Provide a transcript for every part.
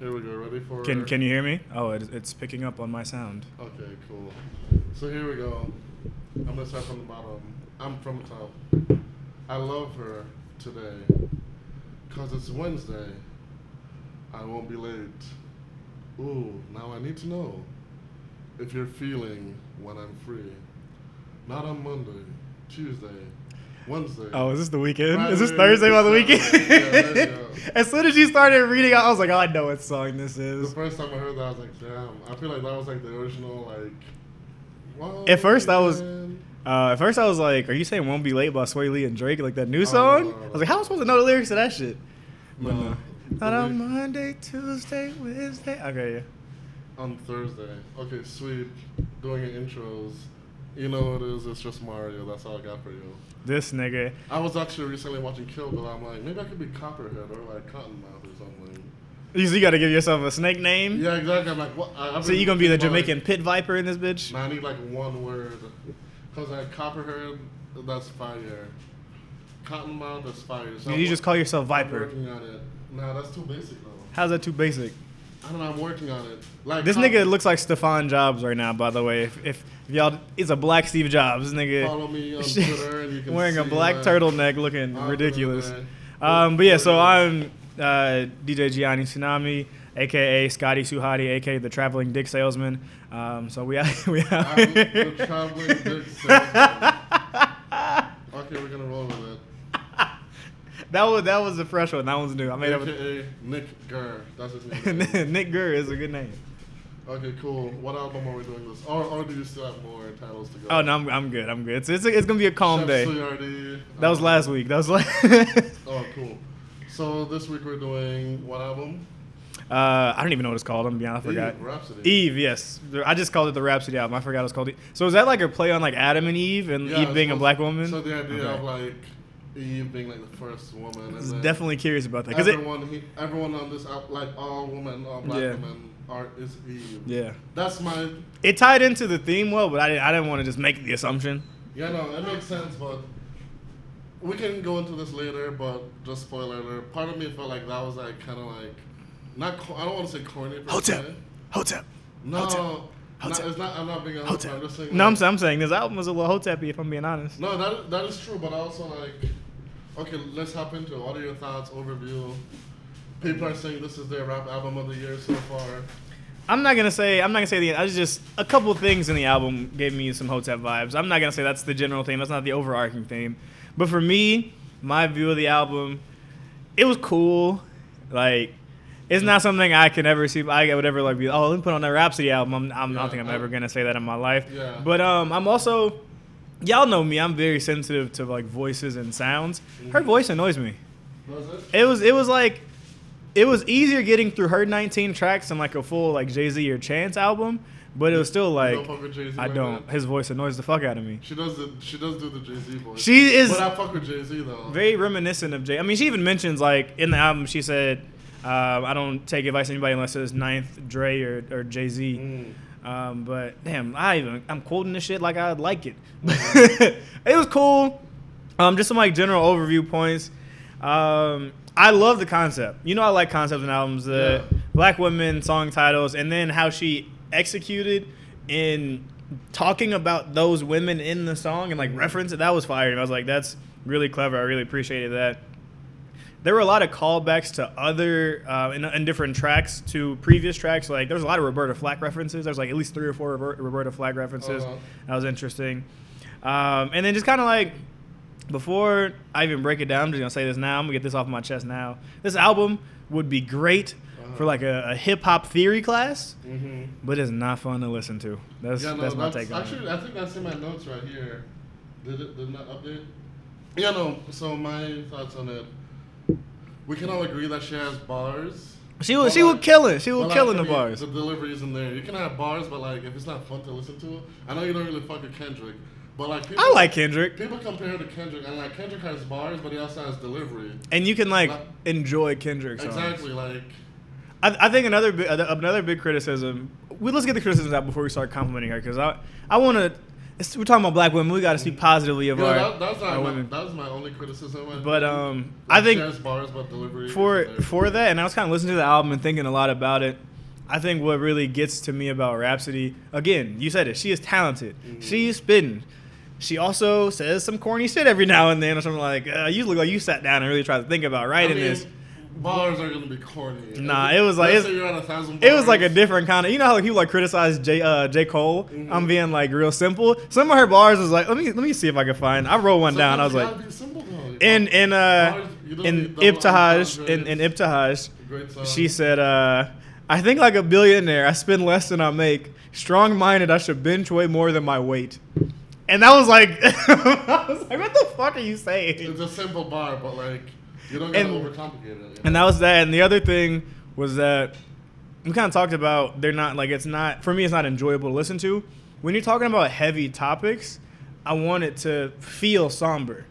Here we go. Ready for? Can Can you hear me? Oh, it, it's picking up on my sound. Okay, cool. So here we go. I'm gonna start from the bottom. I'm from the top. I love her today, cause it's Wednesday. I won't be late. Ooh, now I need to know if you're feeling when I'm free. Not on Monday, Tuesday, Wednesday. Oh, is this the weekend? Friday, is this Thursday by the weekend? Yeah, there you go. as soon as you started reading, I was like, oh, I know what song this is. The first time I heard that, I was like, damn. I feel like that was like the original, like. At first, I was- Uh, at first, I was like, "Are you saying "Won't Be Late" by Swae Lee and Drake, like that new song?" no, I was like, "How am I supposed to know the lyrics to that shit?" But No. no. Not on Monday, Tuesday, Wednesday. Okay, yeah. on Thursday. Okay, sweet. Doing your intros. You know what it is? It's just Mario. That's all I got for you. This nigga. I was actually recently watching Kill Bill. I'm like, maybe I could be Copperhead or like Cottonmouth or something. You, you got to give yourself a snake name. Yeah, exactly. I'm like, what? I, So you gonna be the Jamaican pit viper in this bitch? Like, nah, I need like one word. Cause like Copperhead, that's fire. Cottonmouth, that's fire. So You I'm- just call yourself Viper. working on it. Nah, that's too basic though. How's that too basic? I don't know. I'm working on it. Like This nigga looks like Stefan Jobs right now. By the way, if, if, if y'all, it's a black Steve Jobs. Nigga Follow me on Twitter and you can wearing a black my- turtleneck, looking it ridiculous. Um, but yeah, so I'm uh, DJ Gianni Tsunami, aka Scotty Suhadi, aka the traveling dick salesman. Um, so we out, we out. I'm the traveling dick salesman. Okay, we're gonna roll with it. That was that was a fresh one. That one's new. I made up. AKA Nick Gurr. That's his name. Nick Gurr is a good name. okay, cool. What album are we doing this? Or, or do you still have more titles to go? Oh no, I'm, I'm good. I'm good. It's it's, it's gonna be a calm Chef day. That was um, last week. That was like. Oh, cool. So this week we're doing what album? Uh, I don't even know what it's called. I'm gonna be honest, I forgot. Eve, Rapsody. Eve, yes. I just called it the Rapsody album. I forgot it was called. Eve. So is that like a play on like Adam and Eve and Yeah, Eve being a black woman? So the idea Okay. of like Eve being like the first woman. I was definitely curious about that because it. everyone, he, everyone on this, uh, like all women, all black Yeah. women, are is Eve. Yeah, That's my. it tied into the theme well, but I didn't. I didn't want to just make the assumption. Yeah, no, it makes sense, but we can go into this later. But just spoiler alert. Part of me felt like that was like kind of like not. Co- I don't want to say corny. Per Hotep. se. Hotep. No, Hotep. not- it's not. I'm not being honest. I'm just saying. No, I'm, I'm saying this album was a little Hotepy if I'm being honest. No, that that is true, but I also like, okay, let's hop into it. What are your thoughts? Overview. People are saying this is their rap album of the year so far. I'm not gonna say. I'm not gonna say the. I was just a couple things in the album gave me some Hotep vibes. I'm not gonna say that's the general theme. That's not the overarching theme. But for me, my view of the album, it was cool. Like, it's not something I can ever see. I would ever like be. Oh, let me put on that Rapsody album. I'm, I'm, I Yeah, don't think I'm I- ever gonna say that in my life. Yeah. But um, I'm also. Y'all know me. I'm very sensitive to like voices and sounds. Her Mhm. voice annoys me. Was it? It was it was like it was easier getting through her 19 tracks than like a full like Jay Z or Chance album, but it was still like don't fuck with Jay-Z I don't. that? His voice annoys the fuck out of me. She does the she does do the Jay Z voice. She is But I fuck with Jay Z though. very reminiscent of Jay. I mean, she even mentions like in the album she said, uh, "I don't take advice from anybody unless it's Ninth, Dre, or, or Jay Z." Mm. Um, but damn, I even I'm quoting this shit like I like it. it was cool. Um, just some like general overview points. Um, I love the concept. You know, I like concepts and albums. The Yeah. black women song titles, and then how she executed in talking about those women in the song and like reference it. That was fire. And I was like, that's really clever. I really appreciated that there were a lot of callbacks to other uh, in, in different tracks to previous tracks. Like there was a lot of Roberta Flack references. There's like at least three or four Robert- Roberta Flack references. Uh-huh. That was interesting. Um, and then just kind of like before I even break it down, I'm just gonna say this now. I'm gonna get this off my chest now. This album would be great Uh-huh. for like a, a hip hop theory class, Mm-hmm. but it's not fun to listen to. That's Yeah, no, that's my that's take on actually. I think that's in my notes right here. Did it did not update? Yeah, no. So my thoughts on it. We can all agree that she has bars. She was she like- was killing. She was like, killing for the bars. The delivery isn't there. You can have bars, but like if it's not fun to listen to, I know you don't really fuck with Kendrick, but like people, I like Kendrick, people compare her to Kendrick, and like Kendrick has bars, but he also has delivery. and you can like Like- enjoy Kendrick songs. Exactly, like I, I think another another big criticism. We let's get the criticisms out before we start complimenting her because I I want to. It's, we're talking about black women. We got to speak positively of Yeah, our, that, that's our my, women. that was my only criticism. But um, Like, I think bars, but delivery for for that, and I was kind of listening to the album and thinking a lot about it. I think what really gets to me about Rapsody, again, you said it. She is talented. Mhm. She's spitting. She also says some corny shit every now and then, or something like. Uh, you look like you sat down and really tried to think about I writing mean, this. Bars are gonna be corny. Nah, it was like- it's- you're at a thousand. It was like a different kind of. You know how like people like criticize J uh, J Cole. Mhm. I'm being like real simple. Some of her bars was like, let me let me see if I can find. I wrote one down. I was like, you gotta be simple, in in uh Bars, in Ibtihaj in, in. Ibtihaj, she said, uh, I think like a billionaire. I spend less than I make. Strong minded. I should bench way more than my weight. And that was like, I was like, what the fuck are you saying? It's a simple bar, but like you don't overcomplicate it. you And that was that. And the other thing was that we kind of talked about they're not like it's not for me. It's not enjoyable to listen to. When you're talking about heavy topics, I want it to feel somber.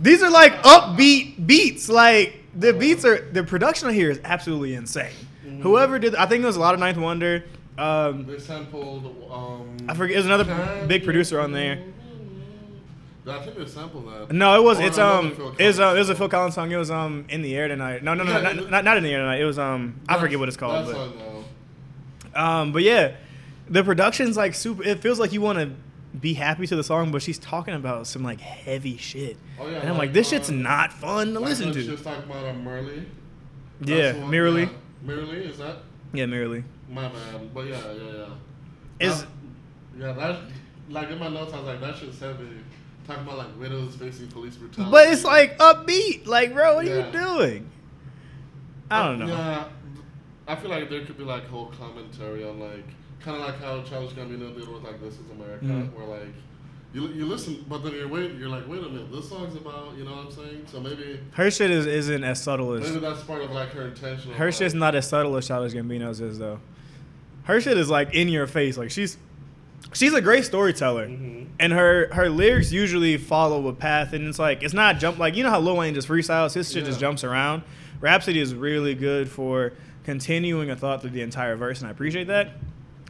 These are like upbeat beats. Like the beats are the production here is absolutely insane. Mhm. Whoever did, I think it was a lot of Ninth Wonder. Um, They sampled. Um, I forget. There's another big producer on there. I think they sampled that. No, it was. Or It's um. Phil It was, uh, it was a. Phil Collins song. It was um in the air tonight. No, no, no, Yeah, not, not, not in the air tonight. It was um. I forget what it's called. That's But. Um, but yeah, the production's like super. It feels like you want to be happy to the song, but she's talking about some like heavy shit, Oh yeah. and I'm like, like, this shit's uh, not fun to like listen to. was talking about uh, Myrlie. Yeah, the. Yeah. Mirrorly, is that? Yeah, Myrlie. My bad. But yeah, yeah, yeah. Is yeah, that like in my notes, I was like, that shit's heavy. Talking about like widows facing police brutality. but it's like upbeat. Like, bro, what are you doing? I don't know. Yeah, I feel like there could be like whole commentary on like kind of like how Childish Gambino did with like This Is America, Mhm. where like you you listen, but then you're wait, you're like, wait a minute, this song's about, you know what I'm saying? So maybe Her shit is isn't as subtle as maybe that's part of like her intention. her shit's not as subtle as Childish Gambino's is though. Her shit is like in your face. Like she's she's a great storyteller. Mhm. and her her lyrics usually follow a path and it's like it's not jump like you know how Lil Wayne just freestyles his shit just jumps around Rapsody is really good for continuing a thought through the entire verse and I appreciate that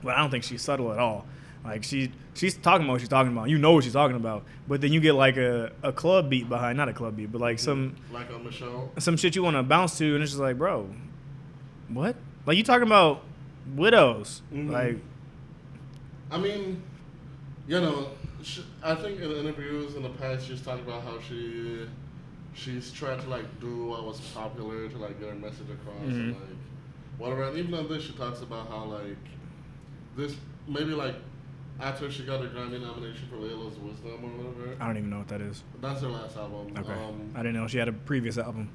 but I don't think she's subtle at all like she she's talking about what she's talking about you know what she's talking about but then you get like a, a club beat behind not a club beat but like some like on Michelle. some shit you want to bounce to and it's just like bro what like you talking about widows Mhm. like I mean, you know, sh I think in interviews in the past, she's talked about how she she's tried to like do what was popular to like get her message across and Mhm. like whatever. And even on this, she talks about how like this maybe like after she got a Grammy nomination for Laila's Wisdom or whatever. I don't even know what that is That's her last album. okay Um, I didn't know she had a previous album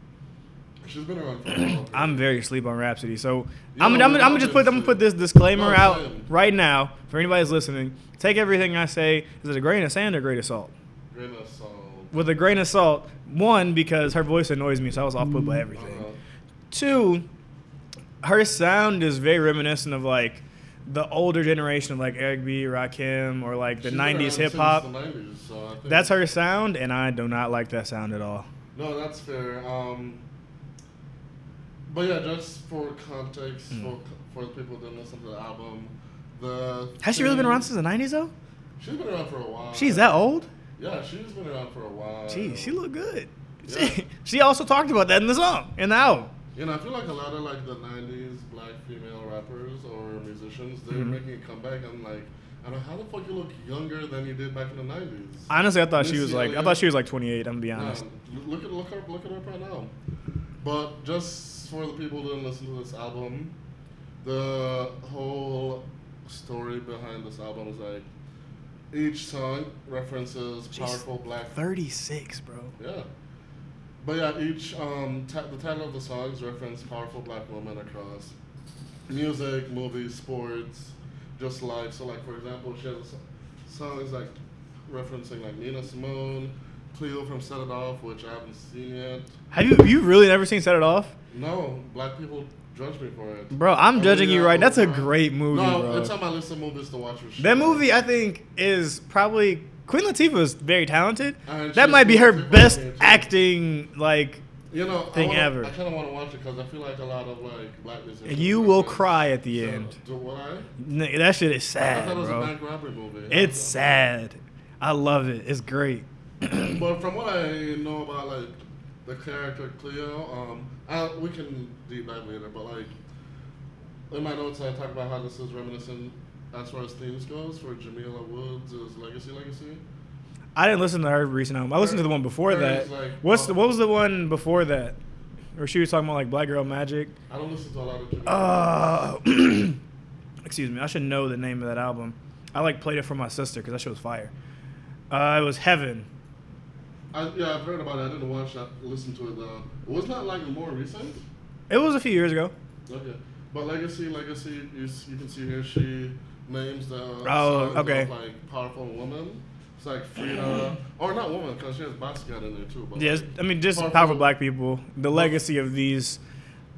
she's been around for a while. I'm very asleep on Rapsody, so Yeah, I'm, I'm, we're I'm, gonna just put I'm gonna put this disclaimer out right now for anybody who's listening. Take everything I say is it a grain of sand or a grain of salt? Grain of salt. With a grain of salt, one because her voice annoys me, so I was off put by everything. Uh-huh. Two, her sound is very reminiscent of like the older generation of like Eric B, Rakim, or like the She's been around '90s since hip hop. the 90s, so I think That's her sound, and I do not like that sound at all. No, that's fair. Um, but yeah, just for context, Mm. for for the people that listen to the album, the Has she really been around since the '90s though? She's been around for a while. She's that old? Yeah, she's been around for a while. Jeez, she looked good. Yeah. She, she also talked about that in the song, in the album. You know, I feel like a lot of like the '90s black female rappers or musicians, they're Mhm. making a comeback. I'm like, I don't know how the fuck you look younger than you did back in the '90s. Honestly, I thought she was like I thought she was like 28. I'm gonna be honest. l- look at look her look it up right now. But just for the people who didn't listen to this album, the whole story behind this album is like each song references She's powerful black. 36, bro. Yeah. But yeah, each um ta- the title of the songs reference powerful black women across music, movies, sports, just life. So like for example, she has a so- songs like referencing like Nina Simone, Cleo from Set It Off, which I haven't seen yet. Have you you really never seen Set It Off? No, black people judge me for it. Bro, I'm Oh, judging you right. That's a great movie, no, bro. it's on my list of movies to watch for sure. That movie, I think, is probably Queen Latifah is very talented. And That might be her Latifah best in it, too. acting like You know, thing I wanna, ever. I kind of want to watch it because I feel like a lot of like black musicians. You will cry at the So, end. Do what I? That shit is I sad, thought it was a bro. bank robbery movie. It's sad. I love it. It's great. but from what I know about like the character Cleo, um, I, we can deep dive later. But like in my notes, I talk about how this is reminiscent as far as themes goes for Jamila Woods' Legacy Legacy. I didn't listen to her recent album. I listened to the one before Her that. like, What's the, uh, what was the one before that? Where she was talking about like Black Girl Magic. I don't listen to a lot of Jamila. Uh, excuse me. I should know the name of that album. I like played it for my sister because that shit was fire. Uh, it was HEAVN. I, yeah, I've heard about it. I didn't watch that, listen to it though. Was not like more recent. It was a few years ago. Okay, but Legacy, Legacy, you, you can see here she names the Oh, okay. of, like powerful woman. It's like Frida, or not woman, because she has Basquiat in there too. But Yes, like, I mean just Powerful- powerful black people. The legacy of these,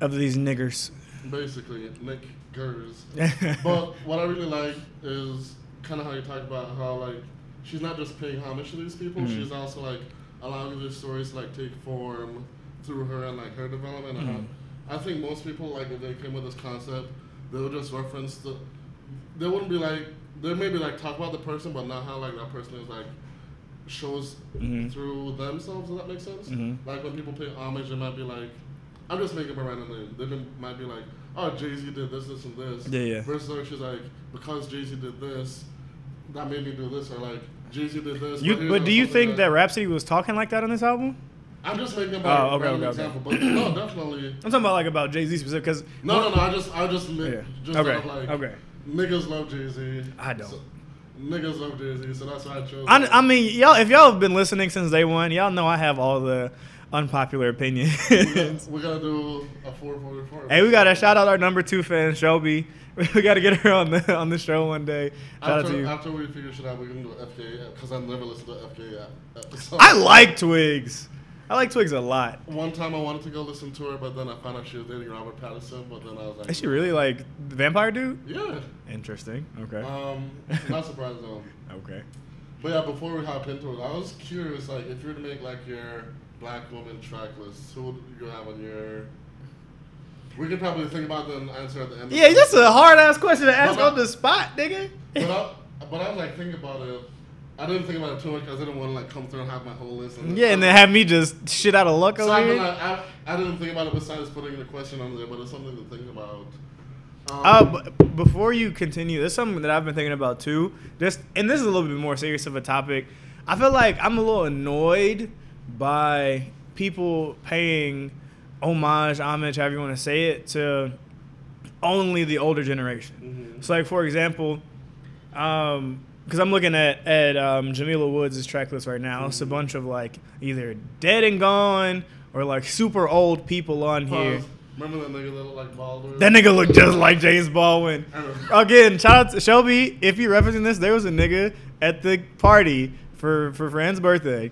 of these niggers. basically Nick Gers. but what I really like is kind of how you talk about how like she's not just paying homage to these people; Mhm. she's also like allowing these stories like take form through her and like her development. And Mhm. how, I think most people like if they came with this concept, they would just reference the. They wouldn't be like they maybe like talk about the person, but not how like that person is like shows Mhm. through themselves. Does that make sense? Mhm. Like when people pay homage, it might be like, I'm just making up a random name. They didn't- might be like, oh, Jay Z did this, this, and this. Yeah, yeah. Versus like, she's like, because Jay Z did this, that made me do this, or like Jay Z did. You, but do you think that Rapsody was talking like that on this album? I'm just making up Oh, okay, okay, okay. example, but no, definitely. I'm talking about like about Jay Z specific because No, no, no. I just, I just, Yeah. just Okay, of, like, okay. Niggas love Jay Z. I don't. niggas love Jay Z, so that's why I chose. I. I mean y'all if y'all have been listening since day one, y'all know I have all the unpopular opinions. we, we gotta do a 444. hey, we gotta shout out our number two fan Shelby. We gotta get her on the on the show one day. Shout out to After, you. after we figure shit out, we're gonna do FKA because I never listened to FKA episode. I like Twigs. I like Twigs a lot. One time I wanted to go listen to her, but then I found out she was dating Robert Pattinson. But then I was like, Is she really like the vampire dude? Yeah. Interesting. Okay. Um, not surprised though. okay. But yeah, before we hop into it, I was curious, like, if you were to make like your black woman track list, who would you have on your? We could probably think about the answer at the end. Yeah, of that's a hard ass question to ask But- on the spot, nigga. But I, but I was like thinking about it. I didn't think about it too much because I didn't want to like come through and have my whole list. Yeah, and then have me just shit out of luck So over I, mean, here. I, I didn't think about it besides putting the question on there, but it's something to think about. Um, Uh, b- before you continue, there's something that I've been thinking about too. Just and this is a little bit more serious of a topic. I feel like I'm a little annoyed by people paying homage, homage, however you want to say it, to only the older generation. Mhm. So, like for example, um, because I'm looking at at um, Jamila Woods' track list right now. It's a bunch of like either dead and gone or like super old people on here. Remember that nigga that looked like Baldur? That nigga look just like James Baldwin. Again, shout out to Shelby. If you're referencing this, there was a nigga at the party for for Fran's birthday.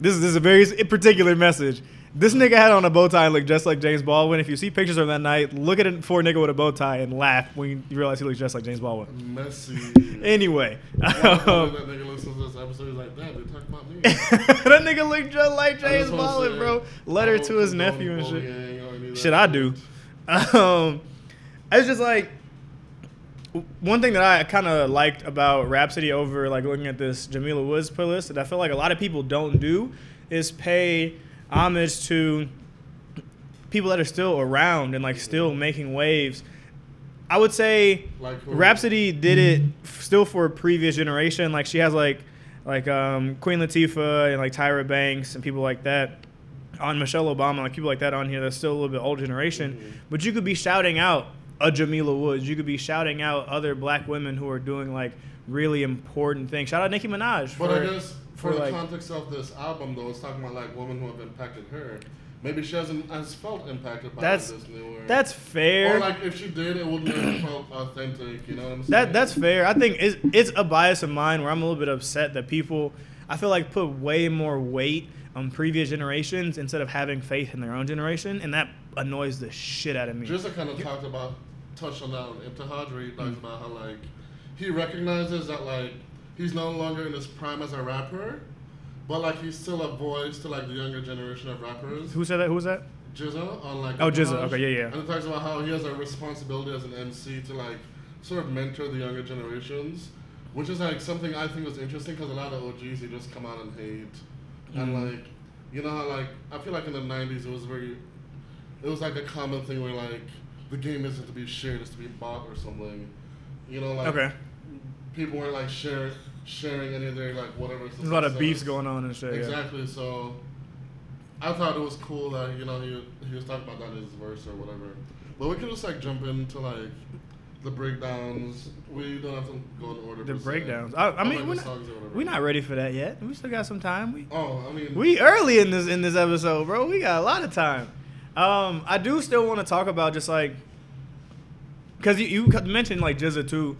This is, this is a very particular message. This nigga had on a bow tie and looked just like James Baldwin. If you see pictures of that night, look at it for nigga with a bow tie and laugh when you realize he looks just like James Baldwin. Messy. Anyway, Why- why um, that nigga listen to this episode? Like, damn, they talking about me. that nigga looked just like James Baldwin, bro. Letter to his nephew and shit. bullying or any of that Shit, I do. Um, it's just like one thing that I kind of liked about Rapsody over like looking at this Jamila Woods playlist that I feel like a lot of people don't do is pay homage to people that are still around and like still making waves. I would say Like? Rapsody did it f- still for a previous generation. Like she has like like um, Queen Latifah and like Tyra Banks and people like that on Michelle Obama, like people like that on here that's still a little bit older generation. Mhm. But you could be shouting out a Jamila Woods. You could be shouting out other black women who are doing like really important things. Shout out Nicki Minaj. But for, I guess for, for, the like- context of this album, though, it's talking about like women who have impacted her. Maybe she hasn't as felt impacted by That's- this newer. that's fair. Or like if she did, it wouldn't have felt authentic. You know what I'm saying? That that's fair. I think it's, it's a bias of mine where I'm a little bit upset that people I feel like put way more weight on previous generations instead of having faith in their own generation, and that annoys the shit out of me. Just kind of talked about, touched on that on Ibtihaj, where he talks Mm. about how like he recognizes that like he's no longer in his prime as a rapper, but like he's still a voice to like the younger generation of rappers. Who said that? Who was that? GZA on like Oh, GZA. Okay, yeah, yeah. And it talks about how he has a responsibility as an MC to like sort of mentor the younger generations, which is like something I think was interesting because a lot of OGs they just come out and hate, and Mhm. like you know how like I feel like in the '90s it was very, it was like a common thing where like the game isn't to be shared, it's to be bought or something, you know like Okay. people weren't like share, sharing any of their like whatever. There's a lot of beefs going on and shit. Yeah. Exactly. So I thought it was cool that you know he he was talking about that in his verse or whatever. But we can just like jump into like the breakdowns. We don't have to go in order. The breakdowns. I, I mean, we're not, songs or whatever. we're not ready for that yet. We still got some time. We Oh, I mean, we early in this in this episode, bro. We got a lot of time. Um, I do still want to talk about just like because you, you mentioned like GZA too,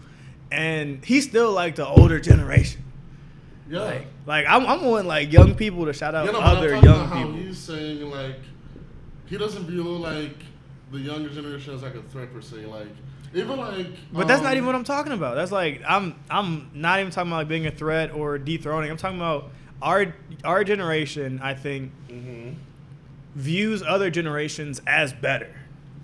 and he's still like the older generation. yeah. Like, like I'm, I'm wanting like young people to shout out but I'm other young people. he's saying like he doesn't view like the younger generation as like a threat per se. Like even like. But that's not um, even what I'm talking about. That's like I'm I'm not even talking about like being a threat or dethroning. I'm talking about our our generation. I think mhm. Views other generations as better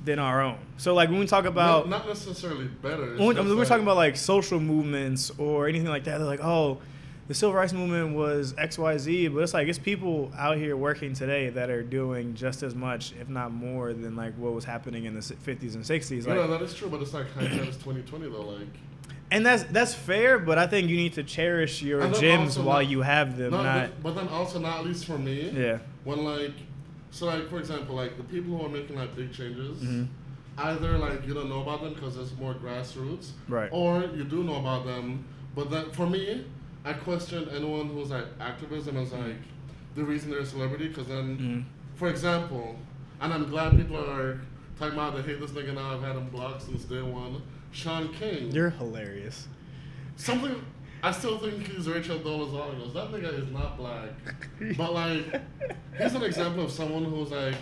than our own. So like when we talk about not, not necessarily better. when, I just, mean, we're like- talking about like social movements or anything like that. They're like, oh, the civil rights movement was X Y Z, but it's like it's people out here working today that are doing just as much, if not more, than like what was happening in the 50s and 60s. Yeah, Like, that is true, but it's like hindsight is twenty twenty though. Like, and that's that's fair, but I think you need to cherish your gems while not- you have them. no, not but, but then also not least for me. yeah. When like, so like for example, like the people who are making like big changes, Mhm. either like you don't know about them because it's more grassroots, Right. Or you do know about them, but then for me, I question anyone who's like activism as like the reason they're a celebrity because then, Mhm. for example, and I'm glad people are talking about they hate this nigga now. I've had him blocked since day one. Shaun King. You're hilarious. Something I still think he's Rachel Dolezal. That nigga is not black. But like he's an example of someone who's like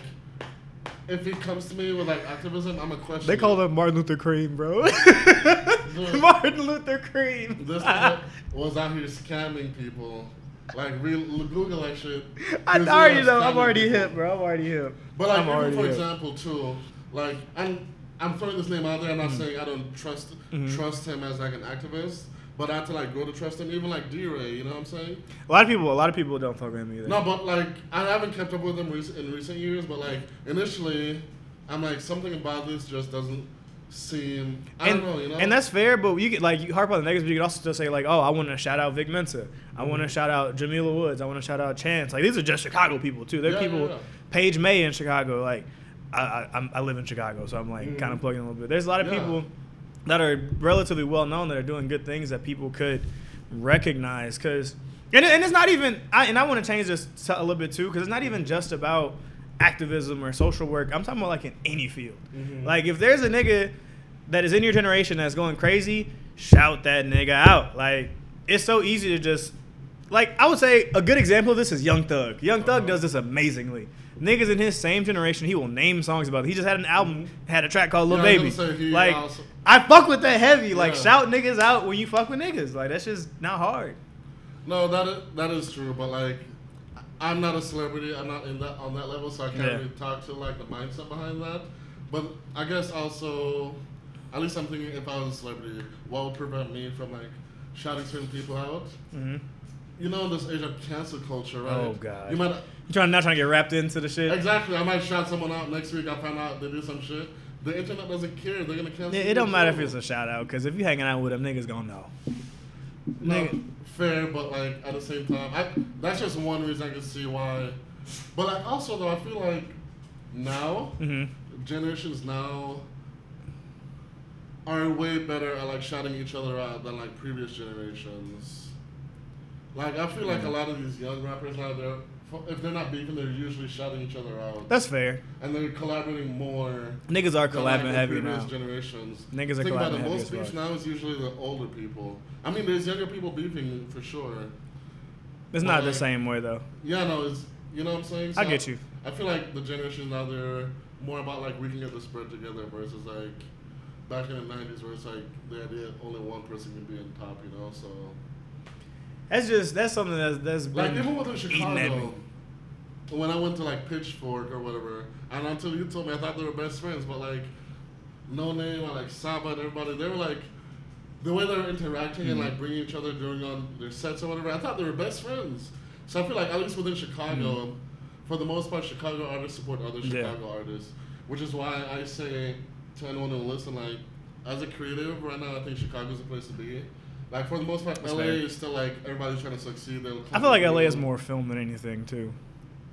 if he comes to me with like activism, I'm a question. They call him Martin Luther Cream, bro. Martin Luther Cream. this nigga was out here scamming people. Like real Google that shit. I already know. I'm already people. hip, bro. I'm already hip. But like I'm even for hip. example too, like I'm I'm throwing this name out there. I'm not saying I don't trust Mhm. trust him as like an activist, but I have to like grow to trust him. Even like DeRay, you know what I'm saying? A lot of people, a lot of people don't fuck with him either. No, but like I haven't kept up with him rec- in recent years. But like initially, I'm like something about this just doesn't seem. I and, don't know, you know. and that's fair, but you could like you harp on the negatives, but you could also still say like, oh, I want to shout out Vic Mensa, I want Mm-hmm. to shout out Jamila Woods, I want to shout out Chance. Like these are just Chicago people too. They're Yeah, people, yeah, yeah. Page May in Chicago. Like I, I, I'm, I live in Chicago, so I'm like Mhm. kind of plugging a little bit. There's a lot of people that are relatively well known that are doing good things that people could recognize. Cause and, and it's not even. I, and I want to change this to a little bit too, because it's not even just about activism or social work. I'm talking about like in any field. Mhm. Like if there's a nigga that is in your generation that's going crazy, shout that nigga out. Like it's so easy to just like I would say a good example of this is Young Thug. Young Thug Uh-huh. does this amazingly. Niggas in his same generation, he will name songs about it. He just had an album, had a track called Little. Yeah, Baby. Like also- I fuck with that heavy. Like Yeah. shout niggas out when you fuck with niggas. Like that's just not hard. No, that is, that is true, but like, I'm not a celebrity. I'm not in that on that level, so I can't Yeah. really talk to like the mindset behind that. But I guess also, at least I'm thinking if I was a celebrity, what would prevent me from like shouting certain people out? Mm-hmm. You know, in this age of cancel culture, right? Oh, God. You might You trying not trying to get wrapped into the shit. exactly. I might shout someone out next week. I find out they do some shit. The internet doesn't care. They're gonna cancel. Yeah, it don't matter if it's a shout out, because if you hanging out with them, niggas gonna know. No, Nigga. fair, but like at the same time, I that's just one reason I can see why. But like also though, I feel like now Mm-hmm. generations now are way better at like shouting each other out than like previous generations. Like I feel like a lot of these young rappers now, they're if they're not beefing, they're usually shouting each other out, That's fair. and they're collaborating more. Niggas are than, like, the heavy now. generations. Niggas are Think about it. heavy Most beefs now is usually the older people. I mean, there's younger people beefing for sure. It's not the same way though. Yeah, no, it's you know what I'm saying. I get you. I feel like the generation now they're more about like we can get the spread together versus like back in the '90s where it's like the idea only one person can be on top, you know. So That's just that's something that's that's Like been even within eating at me. Chicago, when I went to like Pitchfork or whatever, and until you told me, I thought they were best friends. But like, Noname or like Saba and everybody, they were like the way they were interacting and Mm-hmm. like bringing each other during on their sets or whatever. I thought they were best friends. So I feel like at least within Chicago, for the most part, Chicago artists support other Mm-hmm. Yeah. Chicago artists, which is why I say to anyone who listen, like as a creative right now, I think Chicago's the place to be. Like for the most part, That's LA fair. is still like everybody's trying to succeed. They'll I feel like LA is more film than anything too.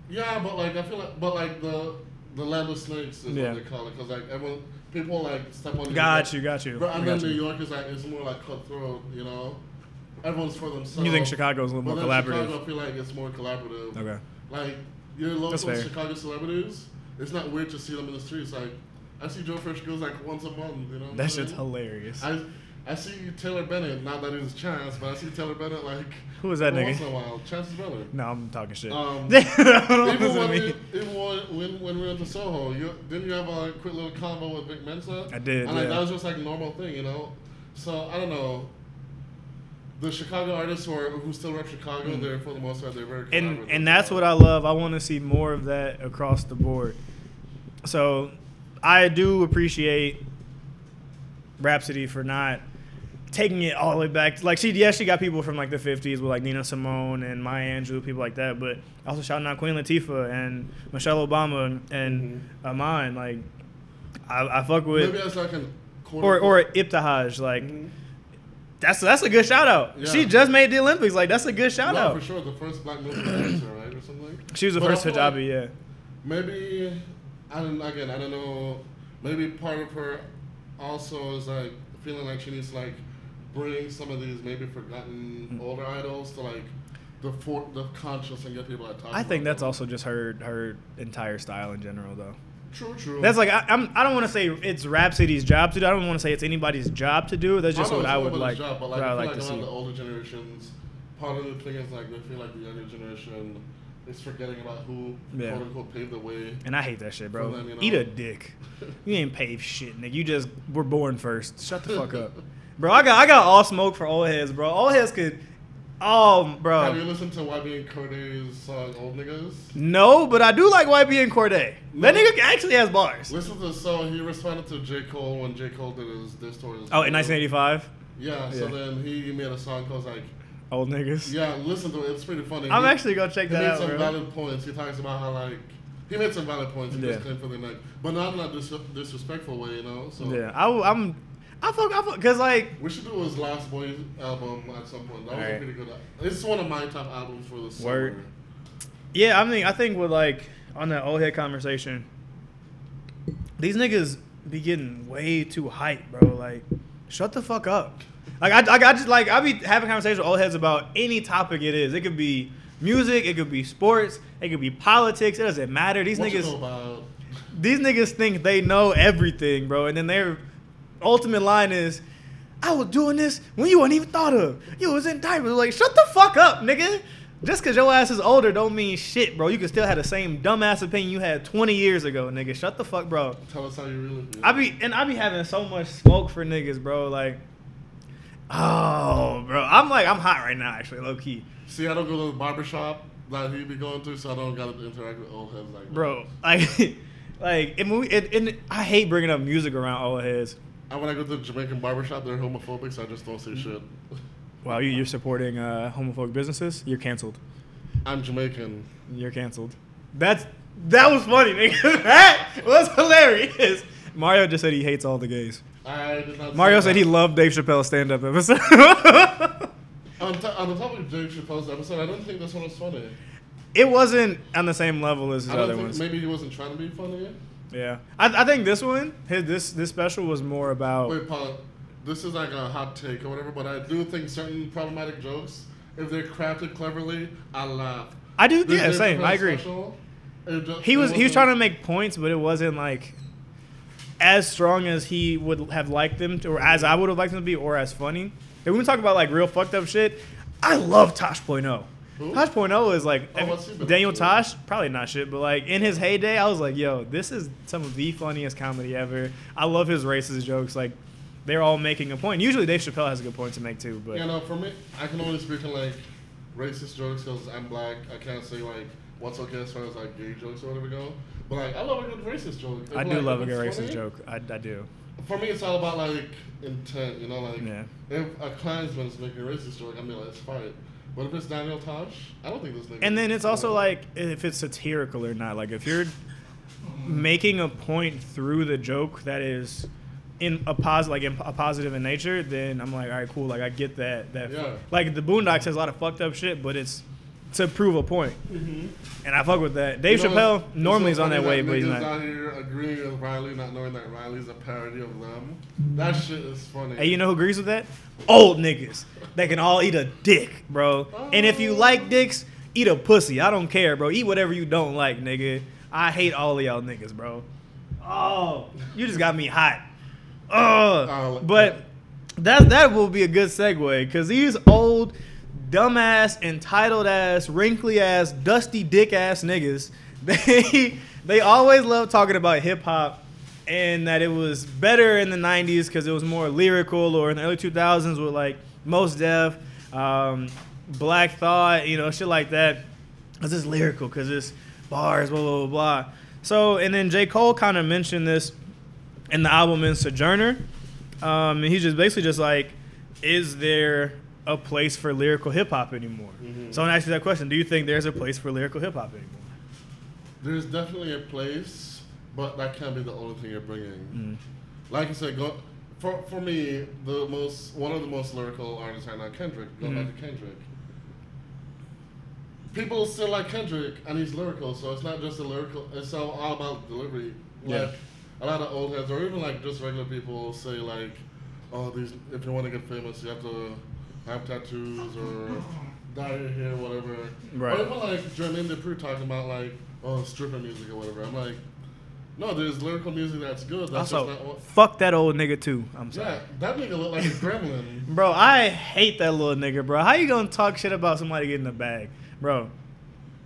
Yeah, but like I feel like, but like the the land of snakes is Yeah. what they call it, because like everyone, people like step on. Got you, got you. But I and got then New you. York is like it's more like cutthroat, you know. Everyone's for themselves. You think Chicago's a little But more then collaborative? Chicago, I feel like it's more collaborative. Okay. Like your local That's fair. Chicago celebrities, it's not weird to see them in the streets. Like I see Joe Fresh goes like once a month. You know. what That I'm shit's saying? hilarious. I I see Taylor Bennett. Not that he's Chance, but I see Taylor Bennett like Who is that nigga? Once in a while, Chance's brother. No, I'm talking shit. Um, Don't even when, we, even when, when, we went to Soho, you didn't you have a quick little convo with Vic Mensa? I did, And like, yeah. that was just like a normal thing, you know. So I don't know. The Chicago artists who are who still rep Chicago, they're for the most part they're very. Mm. and and that's what I love. I want to see more of that across the board. So I do appreciate Rapsody for not taking it all the way back. Like she, yes, she got people from like the '50s with like Nina Simone and Maya Angelou, people like that. But also shouting out Queen Latifah and Michelle Obama and Iman. Like I, I fuck with maybe as like an or or Ibtihaj. Like Mhm. that's that's a good shout out. Yeah. She just made the Olympics. Like that's a good shout no, out. for sure the first black Muslim dancer, right, or something. She was the But first feel like hijabi. yeah. Maybe I don't again. I don't know. Maybe part of her also is like feeling like she needs like bring some of these maybe forgotten Mm-hmm. older idols to like the for, the conscious and get people to talk. I think that's them. also just her her entire style in general, though. true. True. That's like I, I'm. I don't want to say it's Rapsody's job to do. I don't want to say it's anybody's job to do. That's just know what I would like. Job, but like, I I like like to a lot of see. the older generations, part of the thing is like they feel like the younger generation is forgetting about who Yeah. quote unquote paved the way. And I hate that shit, bro. So then, you know- Eat a dick. You ain't paved shit, nigga. You just were born first. Shut the fuck up, bro. I got I got all smoke for old heads, bro. Old heads could. Oh, bro. Have you listened to YBN Cordae's song "Old Niggas"? No, but I do like YBN Cordae. That nigga actually has bars. Listen to the song. He responded to J. Cole when J. Cole did his diss tour. Oh, in 1985, Yeah, so Yeah. then he made a song called like, old niggas. yeah, listen to it. It's pretty funny. I'm He- actually gonna check that out. He made some bro. valid points. He talks about how like he made some valid points. He Yeah. just claimed for the neck, but not in a dis- disrespectful way, you know. So Yeah, I, am I fuck, I fuck, cause like we should do his Lost Boy album at some point. That was a pretty good. It's one of my top albums for the Word. summer. Yeah, I mean, I think with like on that old head conversation, these niggas be getting way too hype, bro. Like, shut the fuck up. Like, I, I, I just like I be having conversations with old heads about any topic it is. It could be music, it could be sports, it could be politics. It doesn't matter. These What you niggas, know about? these niggas think they know everything, bro. And then their ultimate line is, "I was doing this when you weren't even thought of. You was in diapers." Like, shut the fuck up, nigga. Just cause your ass is older don't mean shit, bro. You can still have the same dumbass opinion you had 20 years ago, nigga. Shut the fuck, bro. Tell us how you really feel. I be and I be having so much smoke for niggas, bro. Like, oh, bro. I'm like, I'm hot right now, actually, low key, See, I don't go to the barbershop that he be going to, so I don't gotta interact with old heads like that. bro. Like, like, and, we, and, and I hate bringing up music around old heads. And when I go to the Jamaican barbershop, they're homophobic, so I just don't say shit. Wow, you, you're supporting uh, homophobic businesses? You're canceled. I'm Jamaican. You're canceled. That's that was funny, nigga. that was hilarious. Mario just said he hates all the gays. I did not. Mario said that. he loved Dave Chappelle's stand-up episode. On, to- on the topic of Dave Chappelle's episode, I don't think this one was funny. it wasn't on the same level as his I other ones. maybe he wasn't trying to be funny. Yeah, I, I think this one, his this this special was more about. Wait, Paul. This is like a hot take or whatever, but I do think certain problematic jokes, if they're crafted cleverly, I laugh. I do, This yeah, same. I agree. special, it ju- He was he was trying to make points, but it wasn't like as strong as he would have liked them to, or as I would have liked them to be, or as funny. And when we talk about like real fucked up shit, I love Tosh.0. Who? Tosh.0 is like Oh, what's he been Daniel? Tosh, probably not shit, but like in his heyday, I was like, yo, this is some of the funniest comedy ever. I love his racist jokes. Like they're all making a point. Usually Dave Chappelle has a good point to make too, but You know, for me, I can only speak in like racist jokes because I'm black. I can't say like what's okay as far as like gay jokes or whatever go. But like I love a good racist joke. If, I do like, love a good racist funny, joke. I, I do. For me, it's all about like intent. You know, like Yeah. if a Klansman is making a racist joke, I mean, let's fight. But if it's Daniel Tosh, I don't think this nigga. And then it's also like if it's satirical or not. Like if you're making a point through the joke that is in a positive, like in, a positive in nature, then I'm like, all right, cool. Like I get that. That Yeah. like the Boondocks has a lot of fucked up shit, but it's to prove a point, Mhm. and I fuck with that. Dave You know, Chappelle normally is on that way, but he's not. out here agreeing with Riley, not knowing that Riley's a parody of them. That shit is funny. Hey, you know who agrees with that? Old niggas that can all eat a dick, bro. And if you oh. like dicks, eat a pussy. I don't care, bro. Eat whatever you don't like, nigga. I hate all of y'all niggas, bro. Oh, you just got me hot. Oh, Oh, but that that will be a good segue because these old, dumbass, entitled ass, wrinkly ass, dusty dick ass niggas, they they always love talking about hip hop and that it was better in the 90s because it was more lyrical or in the early 2000s with like Mos Def, um, Black Thought, you know, shit like that. Because it's lyrical, because it's bars, blah, blah, blah, blah. So, and then J. Cole kind of mentioned this in the album in Sojourner. Um, and he's just basically just like, is there a place for lyrical hip hop anymore? Mhm. So I'm gonna ask you that question. Do you think there's a place for lyrical hip hop anymore? There's definitely a place, but that can't be the only thing you're bringing. Like I said, go, for for me, the most one of the most lyrical artists right now, Kendrick. Go back Mhm. to Kendrick. People still like Kendrick, and he's lyrical, so it's not just a lyrical. It's all, all about delivery. Like Yeah. a lot of old heads, or even like just regular people, say like, "Oh, these if you want to get famous, you have to have tattoos or dye your hair, whatever." Right. Or even like Jermaine Dupri talking about like, "Oh, stripper music or whatever." I'm like, no, there's lyrical music that's good. That's Also, just not what. fuck that old nigga too. I'm sorry. Yeah, that nigga look like a gremlin. Bro, I hate that little nigga, bro. How you gonna talk shit about somebody getting a bag? Bro,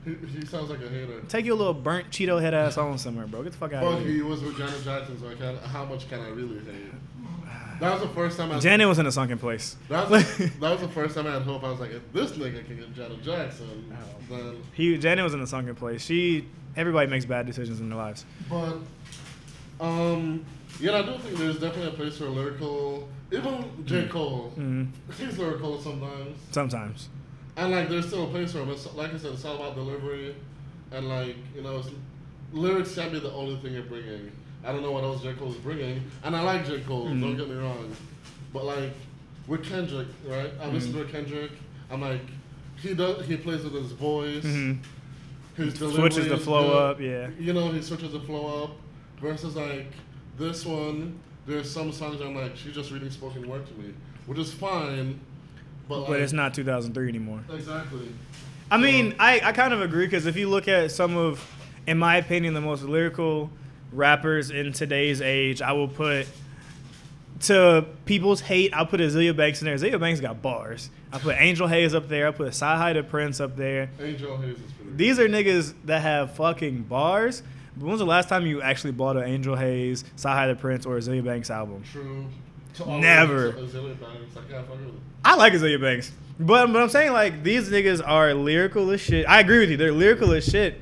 He, he sounds like a hater. take your little burnt Cheeto head ass on somewhere, bro. Get the fuck out of here. he was with Janet Jackson, so I can how much can I really hate? That was the first time I. Janet was in a sunken place. that, was, that was the first time I had hope. I was like, if this nigga can get Janet Jackson, Oh. then. he Janet was in a sunken place. She everybody makes bad decisions in their lives. But, um, yeah, I do think there's definitely a place for lyrical. Even J. Cole, hmm he's lyrical sometimes. Sometimes. And like, there's still a place for him. It's, like I said, it's all about delivery, and like, you know, it's, lyrics can't be the only thing you're bringing. I don't know what else J Cole's bringing, and I like J Cole. Mhm. Don't get me wrong, but like with Kendrick, right? I listen Mm-hmm. to Kendrick. I'm like, he does. He plays with his voice. His delivery Switches the flow good. up, yeah. You know, he switches the flow up. Versus like this one, there's some songs I'm like, she's just reading spoken word to me, which is fine. But, But like, it's not 2003 anymore. exactly. I mean, I, I kind of agree because if you look at some of, in my opinion, the most lyrical rappers in today's age, I will put to people's hate. I'll put Azealia Banks in there. Azealia Banks got bars. I put Angel Haze up there. I put Sci the Prince up there. Angel Haze is pretty. These are niggas that have fucking bars. But when was the last time you actually bought an Angel Haze, Sci the Prince, or Azealia Banks album? True. Never. Azealia Banks, I can't. I like Azealia Banks. But, but I'm saying like these niggas are lyrical as shit. I agree with you. They're lyrical as shit.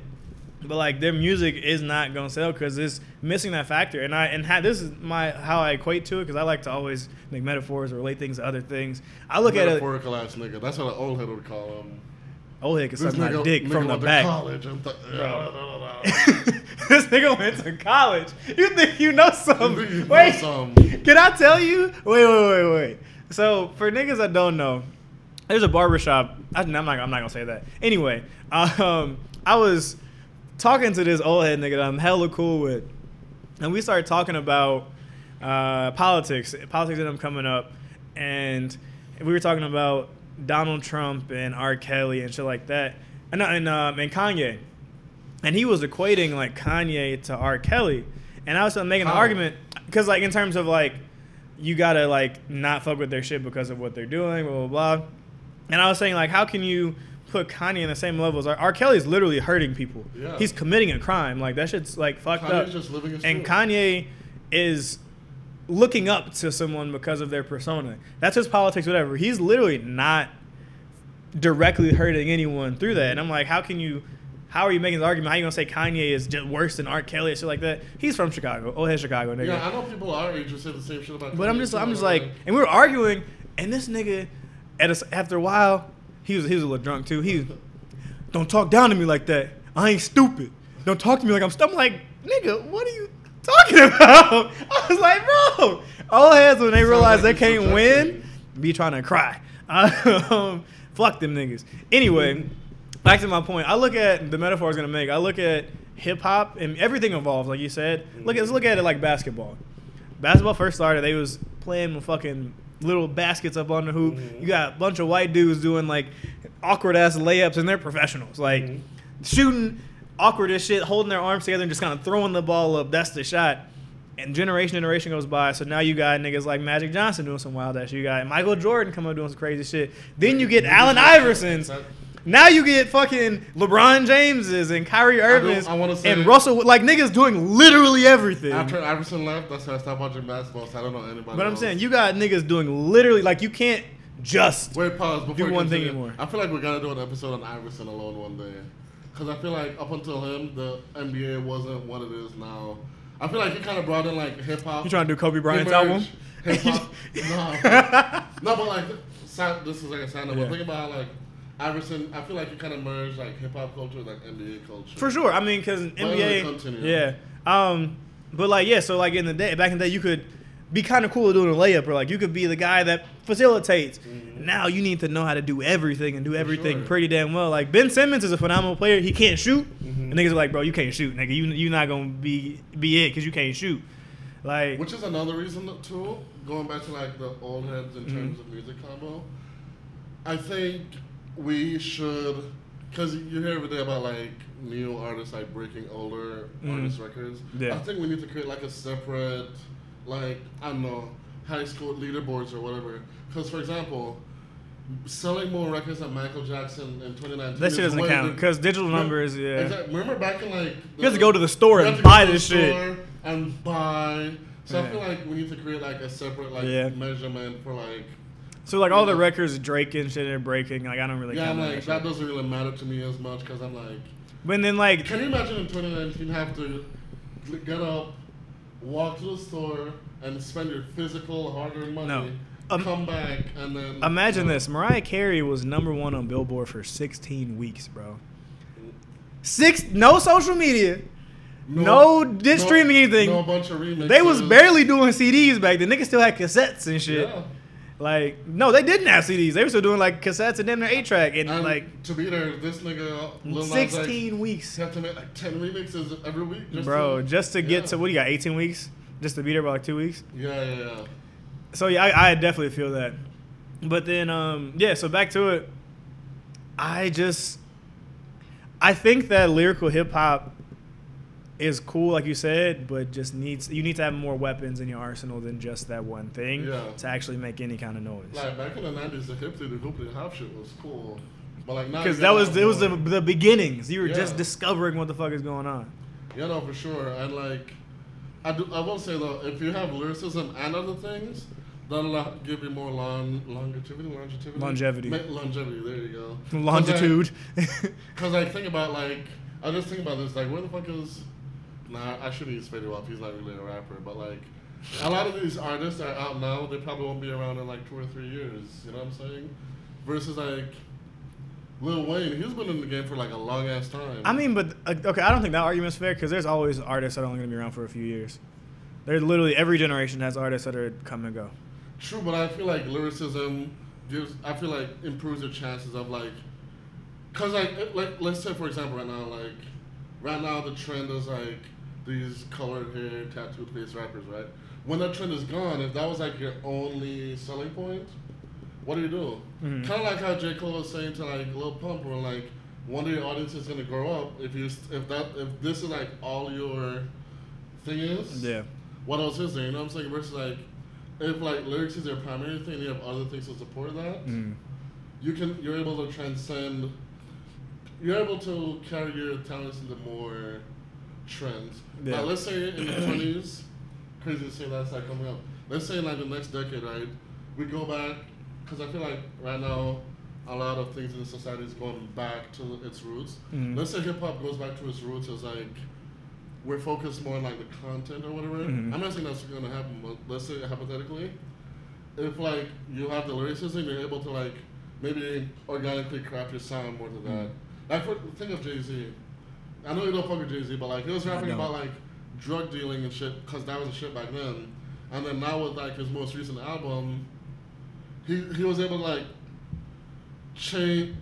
But like their music is not gonna sell because it's missing that factor. And I and ha- this is my how I equate to it because I like to always make metaphors or relate things to other things. I look at it. Metaphorical ass nigga. That's what an old head would call him. Heck, it's This suck my dick nigga from the back. college. Th- this nigga went to college. You think you know something? you know Wait, something. can I tell you? Wait, wait, wait, wait. So for niggas that don't know, there's a barbershop. I, I'm not. I'm not gonna say that. Anyway, um, I was talking to this old head nigga that I'm hella cool with, and we started talking about uh, politics. Politics ended up coming up, and we were talking about Donald Trump and R. Kelly and shit like that, and and, um, and Kanye, and he was equating like Kanye to R. Kelly, and I was making an How? argument because like in terms of like you gotta like not fuck with their shit because of what they're doing, blah blah blah. And I was saying like, how can you put Kanye in the same level as R. R. Kelly is literally hurting people. Yeah. He's committing a crime. Like that shit's like fucked Kanye's up. just living his and truth. Kanye is looking up to someone because of their persona. That's his politics, whatever. He's literally not directly hurting anyone through that. And I'm like, how can you? How are you making the argument? How are you gonna say Kanye is just worse than R. Kelly or shit like that? He's from Chicago. Oh, head Chicago, nigga. Yeah, I know people age who say the same shit about. But I'm just, I'm just like, like, and we were arguing, and this nigga, at a, after a while, he was, he was a little drunk too. He, was, don't talk down to me like that. I ain't stupid. Don't talk to me like I'm. St-. I'm like, nigga, what are you talking about? I was like, bro, all heads when they realize like they can't win, be trying to cry. Um, fuck them niggas. Anyway, back to my point. I look at the metaphor I was gonna make. I look at hip hop and everything involves, like you said. Look at let's look at it like basketball. Basketball first started, they was playing with fucking little baskets up on the hoop. Mhm. You got a bunch of white dudes doing like awkward ass layups, and they're professionals. Like Mhm. shooting awkward as shit, holding their arms together and just kind of throwing the ball up. That's the shot. And generation generation goes by, so now you got niggas like Magic Johnson doing some wild ass. shit. You got Michael Jordan coming up doing some crazy shit. Then you get Allen Iverson's. Now you get fucking LeBron James's and Kyrie Irving's and Russell. Like niggas doing literally everything. After Iverson left, that's when I stopped watching basketball. So I don't know anybody. but I'm saying you got niggas doing literally like you can't just. Wait, pause. Before Do we one thing anymore. I feel like we're gonna do an episode on Iverson alone one day, because I feel like up until him, the NBA wasn't what it is now. I feel like he kind of brought in like hip hop. You trying to do Kobe Bryant's album? Hip hop. no, no, but like, this is like a sign up. Yeah. Think about like Iverson. I feel like he kind of merged like hip hop culture with like NBA culture. For sure. I mean, because NBA, yeah. Um, but like, yeah. So like in the day, back in the day, you could be kind of cool doing a layup, or like you could be the guy that facilitates. Now you need to know how to do everything and do everything Mm-hmm. sure. pretty damn well. Like Ben Simmons is a phenomenal player. He can't shoot, Mhm. and niggas are like, bro, you can't shoot, nigga. You you not gonna be be it because you can't shoot. Like, Which is another reason too, going back to like the old heads in Mm-hmm. terms of music combo. I think we should, because you hear every day about like new artists like breaking older Mhm. artists' records. Yeah. I think we need to create like a separate, like I don't know, high school leaderboards or whatever. Because for example, selling more records than Michael Jackson in 2019. that shit doesn't count because digital numbers, yeah. Exactly. Remember back in like You have to go to the store and have to go buy this shit. And buy. So I feel like we need to create like a separate like Yeah. measurement for like. So like all the Yeah. records Drake and shit are breaking. Like I don't really. Yeah, I'm that like that doesn't really matter to me as much because I'm like, But then like can you imagine in 2019 have to get up, walk to the store, and spend your physical hard-earned money, No. Um, come back, and then Imagine you know, this: Mariah Carey was number one on Billboard for 16 weeks, bro. Six, no social media, no, dis streaming anything. No bunch of remixes. they was barely doing CDs back then. Niggas still had cassettes and shit. Yeah. Like, no, they didn't have CDs. They were still doing like cassettes and then their eight track and, And like to be there, this nigga Lil X, 16 weeks, have to make like ten remixes every week, just bro. To, Just to get yeah. to what do you got? 18 weeks, just to be there for like two weeks. Yeah, yeah, yeah. So yeah, I, I definitely feel that. But then, um, yeah. So back to it. I just, I think that lyrical hip hop is cool, like you said, but just needs you need to have more weapons in your arsenal than just that one thing Yeah. to actually make any kind of noise. Like back in the nineties, the hip to the hoop hop shit was cool, but like now Because that was it was the, the beginnings. You were just discovering what the fuck is going on. Yeah, no, for sure. And like, I do. I will say though, if you have lyricism and other things, that'll give you more long longevity, longevity, Longevity. Ma- longevity. There you go. Longitude. Because I think about like, I just think about this. Like, where the fuck is? Nah, I shouldn't use Fetty Wap. He's not really a rapper. But like, a lot of these artists are out now. They probably won't be around in like two or three years. You know what I'm saying? Versus like. Lil Wayne, he's been in the game for like a long ass time. I mean, but uh, okay, I don't think that argument's fair because there's always artists that are only gonna be around for a few years. There's literally every generation has artists that are come and go. True, but I feel like lyricism gives. I feel like improves your chances of like, cause like like let's say for example right now like, right now the trend is like these colored hair tattooed face rappers right. When that trend is gone, if that was like your only selling point, what do you do? Mhm. Kind of like how J Cole was saying to like Lil Pump, where like one day your audience is gonna grow up if you if that if this is like all your thing is Yeah. what else is there? You know what I'm saying? Versus like, if like lyrics is your primary thing, and you have other things to support that. Mm. You can you're able to transcend. You're able to carry your talents into more trends. Yeah. Let's say in the twenties, crazy to say that's like coming up. Let's say in like the next decade, right? We go back because I feel like right now a lot of things in the society is going back to its roots. Mhm. Let's say hip hop goes back to its roots as like we're focused more on like the content or whatever. Mhm. I'm not saying that's gonna happen, but let's say hypothetically, if like you have the lyricism, you're able to like maybe organically craft your sound more to that. Mhm. Like for, think of Jay Z. I know you don't fuck with Jay Z, but like he was rapping about like drug dealing and shit because that was the shit back then. And then now with like his most recent album, he he was able to like change.